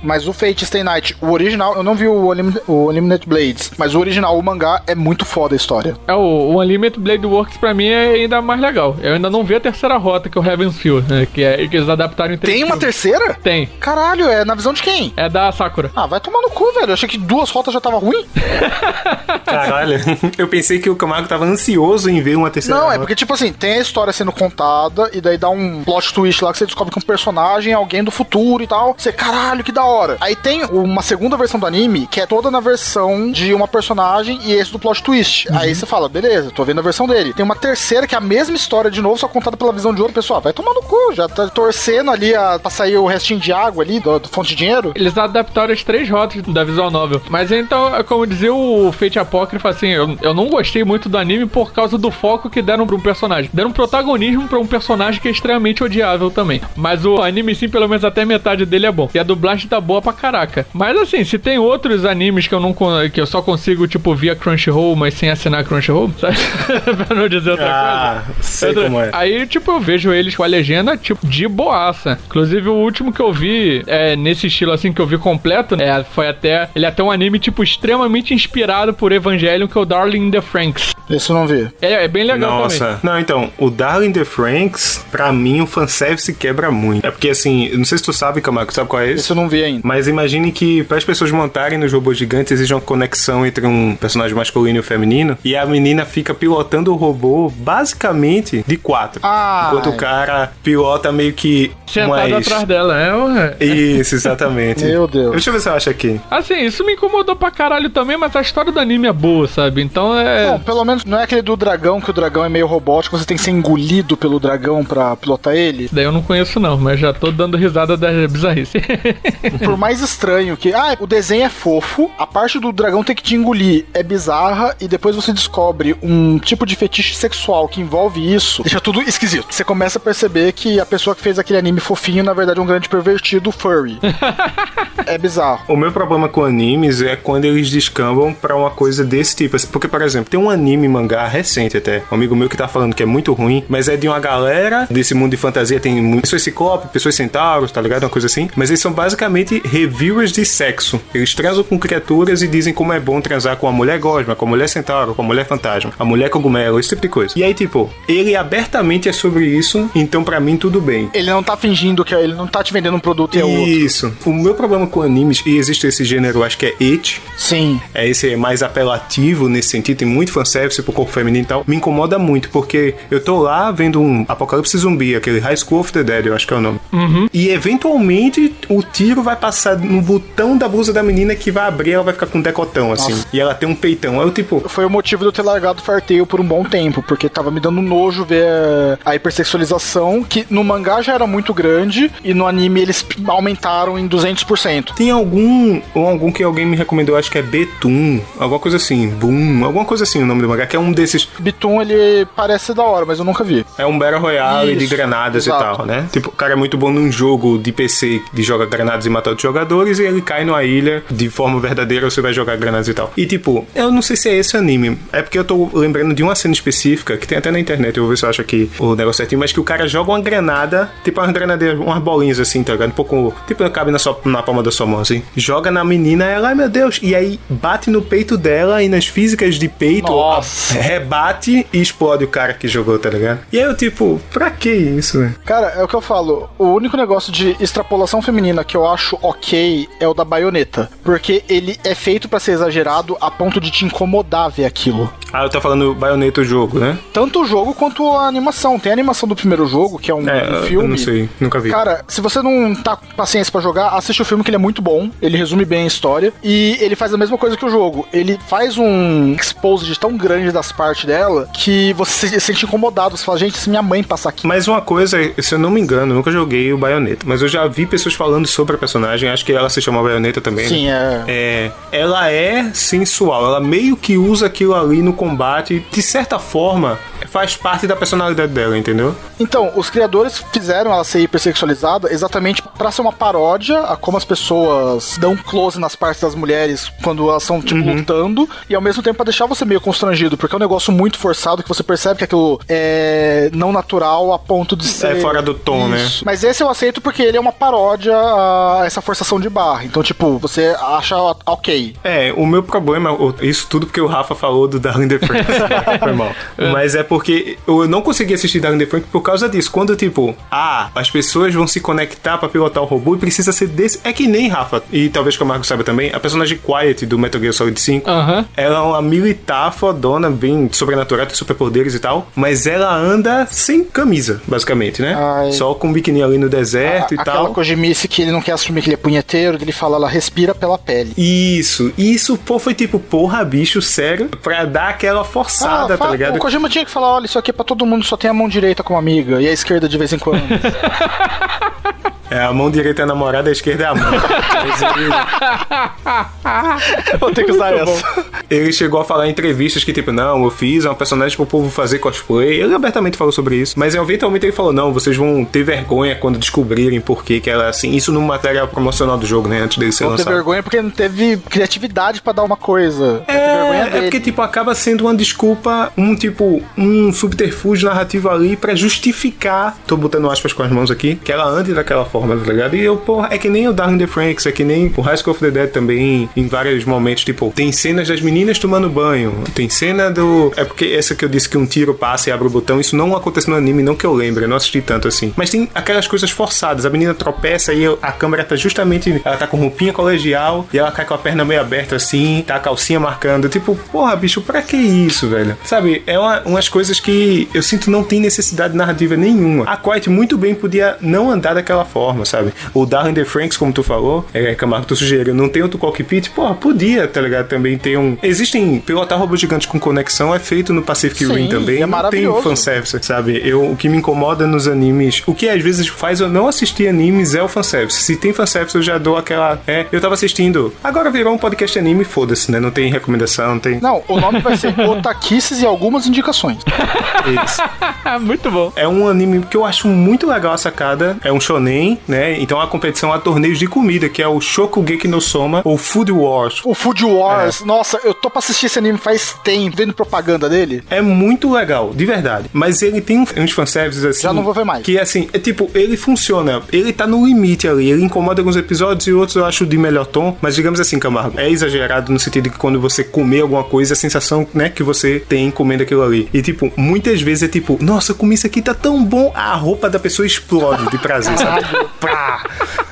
Mas o Fate Stay Night, o original, eu não vi o, Unim- o Unlimited Blades, mas o original, o mangá, é muito foda a história. É, o, o Unlimited Blade Works pra mim é ainda mais legal. Eu ainda não vi a terceira rota, que é o Heaven's Field, né? Que, é, que eles adaptaram em três Tem uma filmes. terceira? Tem. Caralho, é na visão de quem? É da Sakura. Ah, vai tomar no cu, velho. Eu achei que duas rotas já tava ruim. Caralho, eu pensei que o Camargo tava ansioso em ver uma terceira Não, é rota. porque, tipo assim, tem a história sendo contada e daí dá um plot twist lá que você descobre que um personagem é alguém do futuro e tal. Você, caralho, que da hora. Aí tem uma segunda versão do anime que é toda na versão de uma personagem e esse do plot twist. Aí você fala, beleza, tô vendo a versão dele. Tem uma terceira que é a mesma história de novo, só contada pela visão de outro pessoal. Vai tomar no cu, já tá torcendo ali a, pra sair o restinho de água ali do, do fonte de dinheiro. Eles adaptaram as três rotas da visual novel. Mas então, é como dizia o Fate Apócrifo, assim, eu, eu não gostei muito do anime por causa do foco que deram pra um personagem. Deram protagonismo pra um personagem que é extremamente odiável também. Mas o anime, sim, pelo menos até metade dele é bom. E a dublagem tá boa pra caraca. Mas assim, se tem outros animes que eu não que eu só consigo, tipo, via Crunchyroll, mas sem assinar Crunchyroll, sabe? pra não dizer outra Ah, coisa. sei Outra- como é. Aí, tipo, eu vejo eles com a legenda, tipo, de boaça. Inclusive, o último que eu vi, é, nesse estilo assim, que eu vi completo, é, foi até. Ele é até um anime, tipo, extremamente inspirado por Evangelion, que é o Darling in the Franks. Esse eu não vi. É, é bem legal também. Nossa. Não, então, o Darling the Franks, pra mim, o fanservice quebra muito. É porque, assim, não sei se tu sabe, Camargo, sabe qual é esse? Esse eu não vi ainda. Mas imagine que para as pessoas montarem nos robôs gigantes existe uma conexão entre um personagem masculino e o feminino e a menina fica pilotando o robô basicamente de quatro. Ah, enquanto o cara pilota meio que Sentado mais... atrás dela, é, ué. Isso, exatamente. Meu Deus. Deixa eu ver se eu acho aqui. Assim, isso me incomodou pra caralho também, mas a história do anime é boa, sabe? Então é. Bom, pelo menos não é aquele do dragão, que o dragão é meio robótico, você tem que ser engolido pelo dragão pra pilotar ele. Daí eu não conheço, não, mas já tô dando risada da bizarrice. Por mais estranho que. Ah, o desenho é fofo, a parte do dragão tem que te engolir é bizarra, e depois você descobre um tipo de fetiche sexual que envolve isso, deixa tudo esquisito. Você começa a perceber que a pessoa que fez aquele anime fofinho, na verdade, é um grande pervertido furry. é bizarro. O meu problema com animes é quando eles descambam pra uma coisa desse tipo. Porque, por exemplo, tem um anime mangá recente até. Um amigo meu que tá falando que é muito ruim, mas é de uma galera desse mundo de fantasia, tem pessoas ciclope, pessoas centauros, tá ligado? Uma coisa assim. Mas eles são basicamente reviewers de sexo. Eles transam com criaturas e dizem como é bom transar com a mulher gosma, com a mulher centauro, com a mulher fantasma, a mulher cogumelo, esse tipo de coisa. E aí, tipo, ele abertamente é sobre isso, então pra mim tudo bem. Ele não tá fingindo que é- ele não tá te vendendo um produto e é outro. Isso. O meu problema com animes, e existe esse gênero, acho que é it, Sim. é esse mais apelativo nesse sentido, tem muito fanservice pro corpo feminino e tal, me incomoda muito, porque eu tô lá vendo um Apocalipse Zumbi, aquele High School of the Dead, eu acho que é o nome. E eventualmente o tiro vai passar no botão da blusa da menina que vai abrir, ela vai ficar com um decotão, assim. Nossa. E ela tem um peitão. Aí eu, tipo, Foi o motivo de eu ter largado o Farteio por um bom tempo, porque tava me dando nojo ver a hipersexualização, que no mangá já era muito grande, e no anime eles aumentaram em 200%. tem algum, ou algum que alguém me recomendou, acho que é Betum, alguma coisa assim, Boom, alguma coisa assim o nome do mangá, que é um desses Bitum, ele parece da hora, mas eu nunca vi. É um Battle Royale de Isso, granadas exato. e tal, né? Tipo, o cara é muito bom num jogo de PC de joga granadas e outros jogadores e ele cai numa ilha de forma verdadeira, você vai jogar granadas e tal. E tipo, eu não sei se é esse anime. É porque eu tô lembrando de uma cena específica que tem até na internet, eu vou ver se eu acho aqui o negócio certinho, mas que o cara joga uma granada, tipo umas granadeiras, umas bolinhas assim, tá ligado? Um pouco, tipo, cabe na, sua, na palma da sua mão, assim. Joga na menina, ela, ai meu Deus, e aí bate no peito dela e nas físicas de peito, Nossa. rebate e explode o cara que jogou, tá ligado? E aí eu, tipo, pra que isso, né? Cara, é o que eu falo. O único negócio de extrapolação feminina que eu acho ok é o da baioneta. Porque ele é feito pra ser exagerado a ponto de te incomodar ver aquilo. Ah, eu tô falando Bayonetta o jogo, né? Tanto o jogo quanto a animação. Tem a animação do primeiro jogo, que é um, É, um eu filme. não sei, nunca vi. Cara, se você não tá com paciência pra jogar, assiste o filme que ele é muito bom. Ele resume bem a história. E ele faz a mesma coisa que o jogo. Ele faz um exposed tão grande das partes dela que você se sente incomodado. Você fala, gente, se minha mãe passar aqui. Mas uma coisa, se eu não me engano, eu nunca joguei o Bayonetta, mas eu já vi pessoas falando sobre a personagem, acho que ela se chama Bayonetta também. Sim, né? é. É, ela é sensual, ela meio que usa aquilo ali no combate, de certa forma, faz parte da personalidade dela, entendeu? Então, os criadores fizeram ela ser hipersexualizada exatamente pra ser uma paródia a como as pessoas dão close nas partes das mulheres quando elas estão, tipo, lutando, e ao mesmo tempo pra deixar você meio constrangido, porque é um negócio muito forçado que você percebe que aquilo é não natural a ponto de ser. fora do tom, né? Isso. Mas esse eu aceito porque ele é uma paródia a essa forçação de barra. Então, tipo, você acha ok. É, o meu problema, o- isso tudo porque o Rafa falou do Darling the Frank. Foi mal. Mas é porque eu não consegui assistir Darling the Frank por causa disso. Quando, tipo, ah, as pessoas vão se conectar pra pilotar o robô e precisa ser desse. É que nem Rafa, e talvez que o Marco saiba também, a personagem Quiet do Metal Gear Solid 5. Aham. Ela é uma militar fodona, bem sobrenatural, tem superpoderes e tal, mas ela anda sem camisa, basicamente, né? Ai. Só com um biquíni ali no deserto A- e aquela tal. cojimice que ele não quer assumir que ele é punheteiro, ele fala, ela respira pela pele. Isso, isso, pô, foi tipo, porra, bicho, sério, pra dar aquela forçada, Ah, tá ligado? O Kojima tinha que falar, olha, isso aqui é pra todo mundo, só tem a mão direita como amiga e a esquerda de vez em quando. É, a mão direita é a namorada, a esquerda é a mão. Mas ele, Vou ter que usar Muito essa. ele chegou a falar em entrevistas que, tipo, não, eu fiz uma personagem pro povo fazer cosplay. Ele abertamente falou sobre isso. Mas eventualmente ele falou, não, vocês vão ter vergonha quando descobrirem por que que ela é assim. Isso no material promocional do jogo, né? Antes dele ser ter lançado. vergonha porque não teve criatividade pra dar uma coisa. Ter É, é porque, tipo, acaba sendo uma desculpa, um tipo, um subterfúgio narrativo ali pra justificar, tô botando aspas com as mãos aqui, que ela ande daquela forma, tá ligado? E eu, porra, é que nem o Darling the Franks, é que nem o High School of the Dead também, em vários momentos, tipo, tem cenas das meninas tomando banho, tem cena do... É porque essa que eu disse que um tiro passa e abre o botão, isso não acontece no anime, não que eu lembre, eu não assisti tanto assim. Mas tem aquelas coisas forçadas, a menina tropeça e a câmera tá justamente, ela tá com roupinha colegial e ela cai com a perna meio aberta assim, tá a calcinha marcando, tipo, porra, bicho, pra que isso, velho? Sabe, é uma- umas coisas que eu sinto não tem necessidade narrativa nenhuma. A Quiet muito bem podia não andar daquela forma, sabe? O Darren the Franks, como tu falou, é, Camargo, tu sugeriu, não tem outro cockpit, porra, podia, tá ligado? Também tem um... Existem pilotar robôs gigantes com conexão, é feito no Pacific Sim, Rim também, é não tem fanservice, sabe? Eu, o que me incomoda nos animes, o que às vezes faz eu não assistir animes é o fanservice. Se tem fanservice, eu já dou aquela. É, eu tava assistindo. Agora virou um podcast anime, foda-se, né? Não tem recomendação sensação, tem. Não, o nome vai ser Otaquices e algumas indicações. Isso. Muito bom. É um anime que eu acho muito legal a sacada. É um shonen, né? Então a competição a torneios de comida, que é o Shokugeki no Soma ou Food Wars. O Food Wars, nossa, eu tô pra assistir esse anime faz tempo, vendo propaganda dele. É muito legal, de verdade. Mas ele tem uns fanservices assim. Já não vou ver mais. Que assim, é tipo, ele funciona. Ele tá no limite ali. Ele incomoda alguns episódios e outros eu acho de melhor tom. Mas digamos assim, Camargo, é exagerado no sentido de que quando você comer alguma coisa, a sensação, né, que você tem comendo aquilo ali. E tipo, muitas vezes é tipo, nossa, eu comi isso aqui, tá tão bom. A roupa da pessoa explode de prazer, sabe? Pá!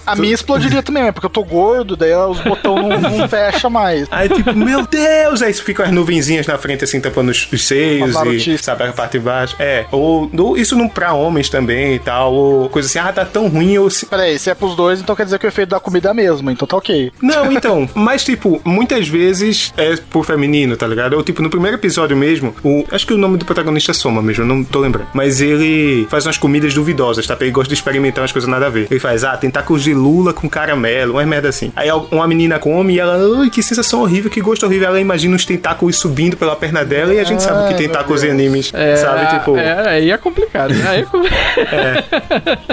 A minha explodiria também, né? Porque eu tô gordo, daí os botões não, não fecha mais. Aí, tipo, meu Deus! Aí ficam as nuvenzinhas na frente, assim, tampando os, os seios e, sabe, a parte de baixo. É, ou, ou isso não pra homens também e tal, ou coisa assim, ah, tá tão ruim, ou se... Peraí, se é pros dois, então quer dizer que o efeito da comida é a mesma, então tá ok. Não, então, mas tipo, muitas vezes é por feminino, tá ligado? Ou tipo, no primeiro episódio mesmo, o, acho que o nome do protagonista é Soma mesmo, eu não tô lembrando. Mas ele faz umas comidas duvidosas, tá? Ele gosta de experimentar umas coisas nada a ver. Ele faz, ah, tentáculos de lula com caramelo, umas merda assim. Aí uma menina come e ela, ai, que sensação horrível, que gosto horrível. Ela imagina uns tentáculos subindo pela perna dela e a gente sabe que tentáculos em animes, É, sabe? Tipo. é, aí é complicado. né? Aí é complicado.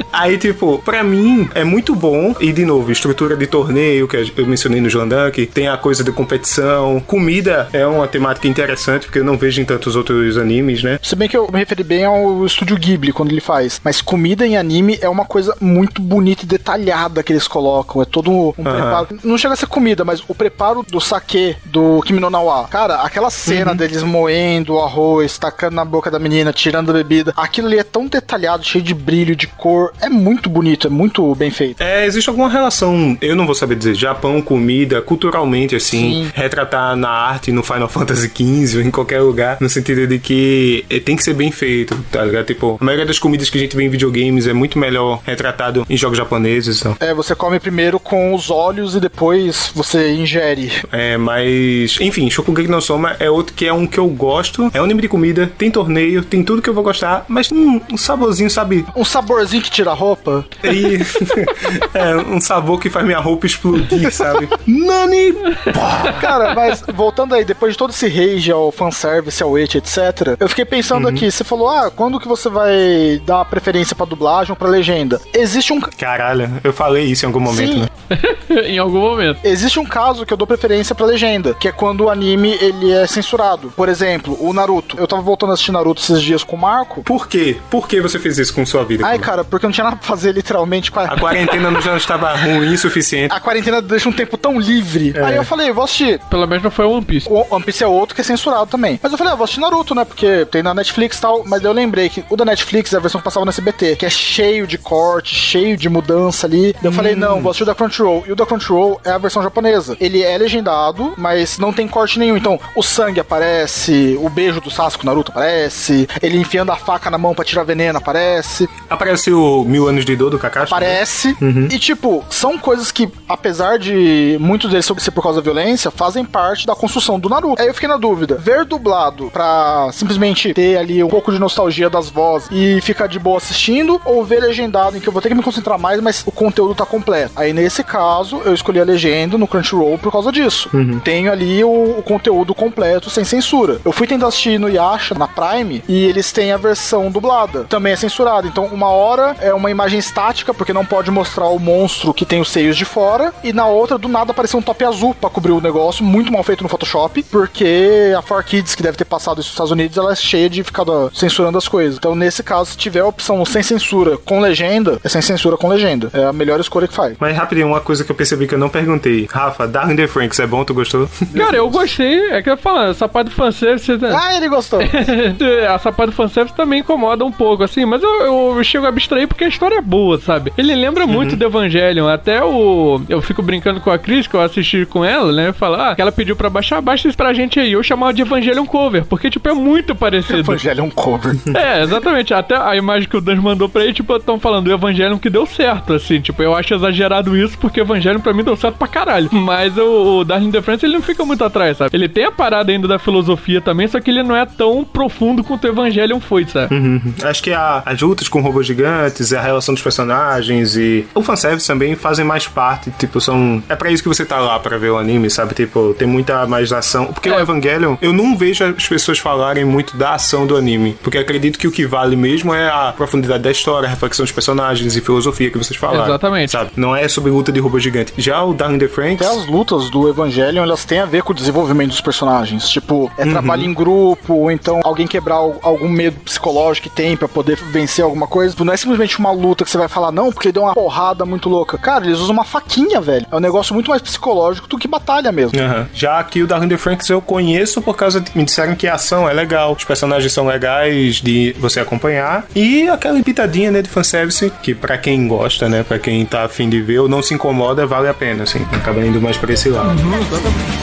Aí, tipo, pra mim é muito bom. E, de novo, estrutura de torneio, que eu mencionei no Joandank, tem a coisa de competição. Comida é uma temática interessante, porque eu não vejo em tantos outros animes, né? Se bem que eu me referi bem ao estúdio Ghibli quando ele faz. Mas comida em anime é uma coisa muito bonita e detalhada que eles colocam. É todo um preparo. Não chega a ser comida, mas o preparo do sake do Kimi no Nawa. Cara, aquela cena deles moendo o arroz, tacando na boca da menina, tirando a bebida. Aquilo ali é tão detalhado, cheio de brilho, de cor. É muito bonito, é muito bem feito. É, existe alguma relação, eu não vou saber dizer, Japão, comida, culturalmente, assim, Sim. retratar na arte, no Final Fantasy XV ou em qualquer lugar, no sentido de que eh, tem que ser bem feito, tá ligado? Tipo, a maioria das comidas que a gente vê em videogames é muito melhor retratado em jogos japoneses, então. É, você come primeiro com os olhos e depois você ingere. É, mas, enfim, Shokugeki no Soma é outro que é um que eu gosto. É um anime de comida, tem torneio, tem tudo que eu vou gostar, mas hum, um saborzinho, sabe? Um saborzinho que tira a roupa. E, é um sabor que faz minha roupa explodir, sabe? Nani! Cara, mas voltando aí, depois de todo esse rage ao fanservice, ao et, etc., eu fiquei pensando aqui, você falou, ah, quando que você vai dar preferência pra dublagem ou pra legenda? Existe um, Caralho, eu falei isso em algum momento, Sim. né? em algum momento. existe um caso que eu dou preferência pra legenda, que é quando o anime ele é censurado. Por exemplo, o Naruto. Eu tava voltando a assistir Naruto esses dias com o Marco. Por quê? Por que você fez isso com sua vida? Ai, cara, porque eu não tinha nada pra fazer literalmente com a... A quarentena não já estava ruim o suficiente. A quarentena deixa um tempo tão livre. Aí eu falei, vou assistir. Pelo menos não foi One Piece. O One Piece é outro que é censurado também. Mas eu falei, ah, vou assistir Naruto, né? Porque tem na Netflix e tal. Mas eu lembrei que o da Netflix é a versão que passava no SBT, que é cheio de corte, cheio de mudança ali. Eu falei, não, vou assistir o da Crunchyroll. E o da Crunchyroll é a versão japonesa. Ele é legendado, mas não tem corte nenhum. Então, o sangue aparece, o beijo do Sasuke Naruto aparece, ele enfiando a faca na mão pra tirar veneno aparece. Aparece o Mil Anos de Dor do Kakashi? Parece. E, tipo, são coisas que, apesar de muitos deles ser por causa da violência, fazem parte da construção do Naruto. Aí eu fiquei na dúvida: ver dublado pra simplesmente ter ali um pouco de nostalgia das vozes e ficar de boa assistindo, ou ver legendado em que eu vou ter que me concentrar mais, mas o conteúdo tá completo. Aí nesse caso, eu escolhi a legenda no Crunchyroll por causa disso. Tenho ali o, o conteúdo completo sem censura. Eu fui tentar assistir no Yasha, na Prime, e eles têm a versão dublada. Também é censurada. Então, uma hora é uma imagem estática, porque não pode mostrar o monstro que tem os seios de fora, e na outra, do nada, apareceu um top azul pra cobrir o negócio, muito mal feito no Photoshop, porque a 4Kids, que deve ter passado isso nos Estados Unidos, ela é cheia de ficar censurando as coisas. Então, nesse caso, se tiver a opção sem censura com legenda, é sem censura com legenda. É a melhor escolha que faz. Mas rapidinho, uma coisa que eu percebi que eu não perguntei. Rafa, Darling the Franks é bom? Tu gostou? Cara, eu gostei. É que eu falo, essa parte do fanservice. Ah, ele gostou. essa parte do fanservice também incomoda um pouco, assim, mas eu, eu chego a abstrair porque a história é boa, sabe? Ele lembra muito do Evangelion. Até o. Eu fico brincando com a Cris, que eu assisti com ela, né? Falar ah, que ela pediu pra baixar, baixa isso pra gente aí. Eu chamava de Evangelion Cover, porque, tipo, é muito parecido. Evangelho um cover. É, exatamente. Até a imagem que o Dan mandou pra ele, tipo, estão falando do Evangelion que deu certo, assim. Tipo, eu acho exagerado isso, porque Evangelion pra mim deu certo pra caralho. Mas o, o Darling the ele não fica muito atrás, sabe? Ele tem a parada ainda da filosofia também, só que ele não é tão profundo quanto o Evangelion foi, sabe? Uhum. Acho que a- as lutas com robôs gigantes, a relação dos personagens e o fanservice também fazem mais parte. Tipo, são. É pra isso que você tá lá pra ver o anime, sabe? Tipo, tem muita mais ação. Porque o É. Evangelion, eu não vejo as pessoas falarem muito da ação do anime. Porque acredito que o que vale mesmo é a profundidade da história, a reflexão dos personagens e filosofia que vocês falaram. Exatamente. Sabe? Não é sobre luta de robô gigante. Já o Darling the Franks. Até as lutas do Evangelion, elas têm a ver com o desenvolvimento dos personagens. Tipo, é Uhum. trabalho em grupo, ou então alguém quebrar al- algum medo psicológico que tem pra poder vencer alguma coisa. Tipo, Não é simplesmente uma luta que você vai falar, não, porque ele deu uma porrada muito louca. Cara, eles usam uma faquinha, velho. É um negócio muito mais psicológico do que batalha mesmo. Aham. Já aqui o Darling the Franks eu conheço por causa de, me disseram que a ação é legal, os personagens são legais de você acompanhar e aquela pitadinha né, de fanservice que pra quem gosta, né, pra quem tá afim de ver ou não se incomoda, vale a pena, assim, acaba indo mais pra esse lado.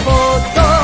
ほ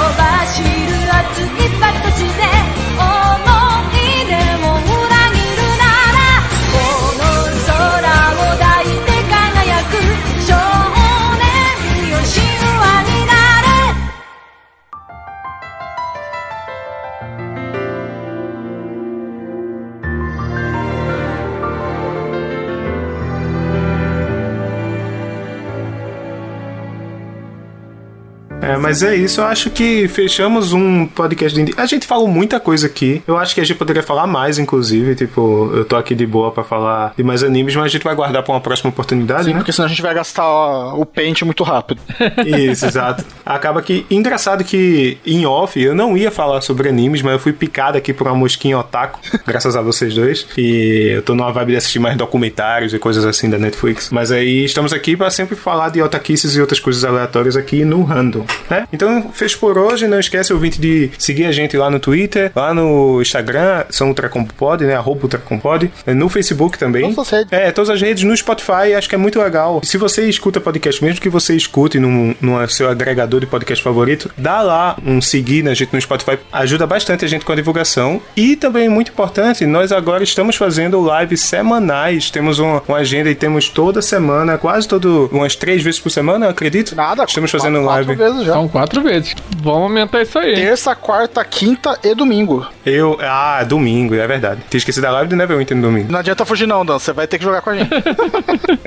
É, mas é isso, eu acho que fechamos um podcast de... A gente falou muita coisa aqui. Eu acho que a gente poderia falar mais, inclusive. Tipo, eu tô aqui de boa pra falar de mais animes, mas a gente vai guardar pra uma próxima oportunidade, né? Porque senão a gente vai gastar ó, o pente muito rápido. Isso, exato. Acaba que. Engraçado que em off eu não ia falar sobre animes, mas eu fui picado aqui por uma mosquinha otaku, graças a vocês dois. E eu tô numa vibe de assistir mais documentários e coisas assim da Netflix. Mas aí estamos aqui pra sempre falar de otaquices e outras coisas aleatórias aqui no Random, né? Então, fez por hoje. Não esquece, ouvinte, de seguir a gente lá no Twitter, lá no Instagram, são Ultracompod, né? Arroba Ultracompod. No Facebook também. Todas as redes. É, todas as redes no Spotify, acho que é muito legal. Se você escuta podcast, mesmo que você escute no, no seu agregador de podcast favorito, dá lá um seguir na gente no Spotify, ajuda bastante a gente com a divulgação. E também, muito importante, nós agora estamos fazendo lives semanais. Temos uma, uma agenda e temos toda semana, quase todo, umas três vezes por semana, acredito. Nada. Estamos fazendo quatro, live. Quatro vezes já. São quatro vezes. Vamos aumentar isso aí. Terça, quarta, quinta e domingo. Eu, ah, domingo, é verdade. Tinha esquecido da live do Neverwinter no domingo. Não adianta fugir não, Dan. Você vai ter que jogar com a gente.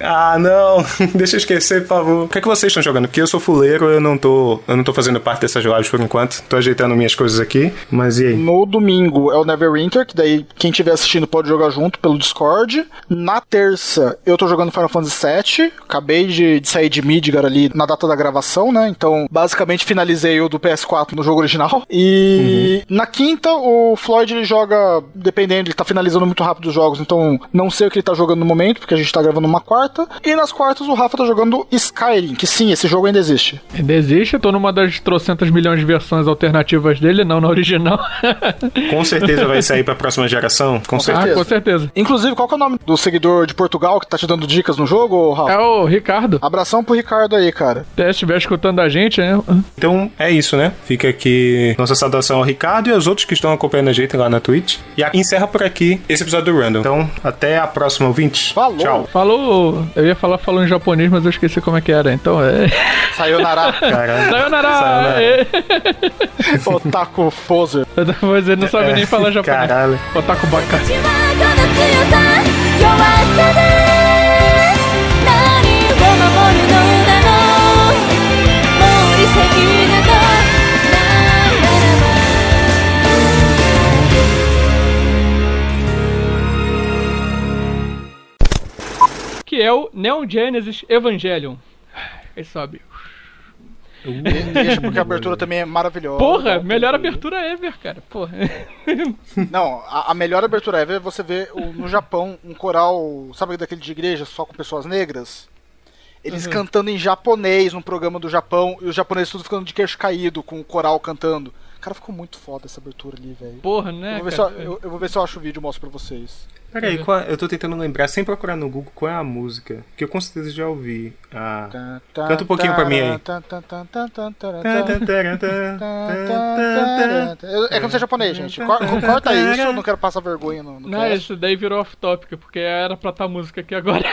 Ah, não. Deixa eu esquecer, por favor. O que é que vocês estão jogando? Porque eu sou fuleiro, eu não tô, eu não tô fazendo parte dessas lives por enquanto. Tô ajeitando minhas coisas aqui. Mas e aí? No domingo é o Neverwinter, que daí quem estiver assistindo pode jogar junto pelo Discord. Na terça eu tô jogando Final Fantasy VII. Acabei de, de sair de Midgar ali na data da gravação, né? Então, basicamente finalizei o do PS4 no jogo original. E na quinta o Floyd ele joga, dependendo, ele tá finalizando muito rápido os jogos, então não sei o que ele tá jogando no momento, porque a gente tá gravando uma quarta. E nas quartas o Rafa tá jogando Skyrim, que sim, esse jogo ainda existe. Ainda existe, eu tô numa das trocentas milhões de versões alternativas dele, não na original. Com certeza vai sair pra próxima geração? Com ah, certeza. com certeza. Inclusive, qual que é o nome do seguidor de Portugal que tá te dando dicas no jogo, Rafa? É o Ricardo. Abração pro Ricardo aí, cara. Se estiver escutando a gente, né? Então é isso, né? Fica aqui nossa saudação ao Ricardo e aos outros que estão acompanhando a gente lá na Twitch. E encerra por aqui esse episódio do Random. Então, até a próxima, ouvintes. Falou. Tchau. Falou. Eu ia falar falou em japonês, mas eu esqueci como é que era. Então é. Sayonara. Caralho. Sayonara! Sayonara. É. Otaku Poser. Mas ele não sabe nem falar japonês. Caralho. Otaku baka. Que é o Neon Genesis Evangelion. Aí sobe. Deixa, porque a abertura também é maravilhosa. Porra, melhor abertura ever, cara. Porra. Não, a, a melhor abertura ever é você ver o- no Japão um coral, sabe daquele de igreja só com pessoas negras? Eles cantando em japonês num programa do Japão e os japoneses tudo ficando de queixo caído com o coral cantando. Cara, ficou muito foda essa abertura ali, velho. Porra, Eu, né? vou ver se eu, cara? eu- eu vou ver se eu acho o vídeo e mostro pra vocês. Peraí, qual- eu tô tentando lembrar, sem procurar no Google, qual é a música? Que eu com certeza já ouvi. Ah. Canta um pouquinho pra mim aí. É que eu não sei japonês, gente. Cor- Corta isso, eu não quero passar vergonha no, no Não, isso daí virou off-topic, porque era pra estar música aqui agora.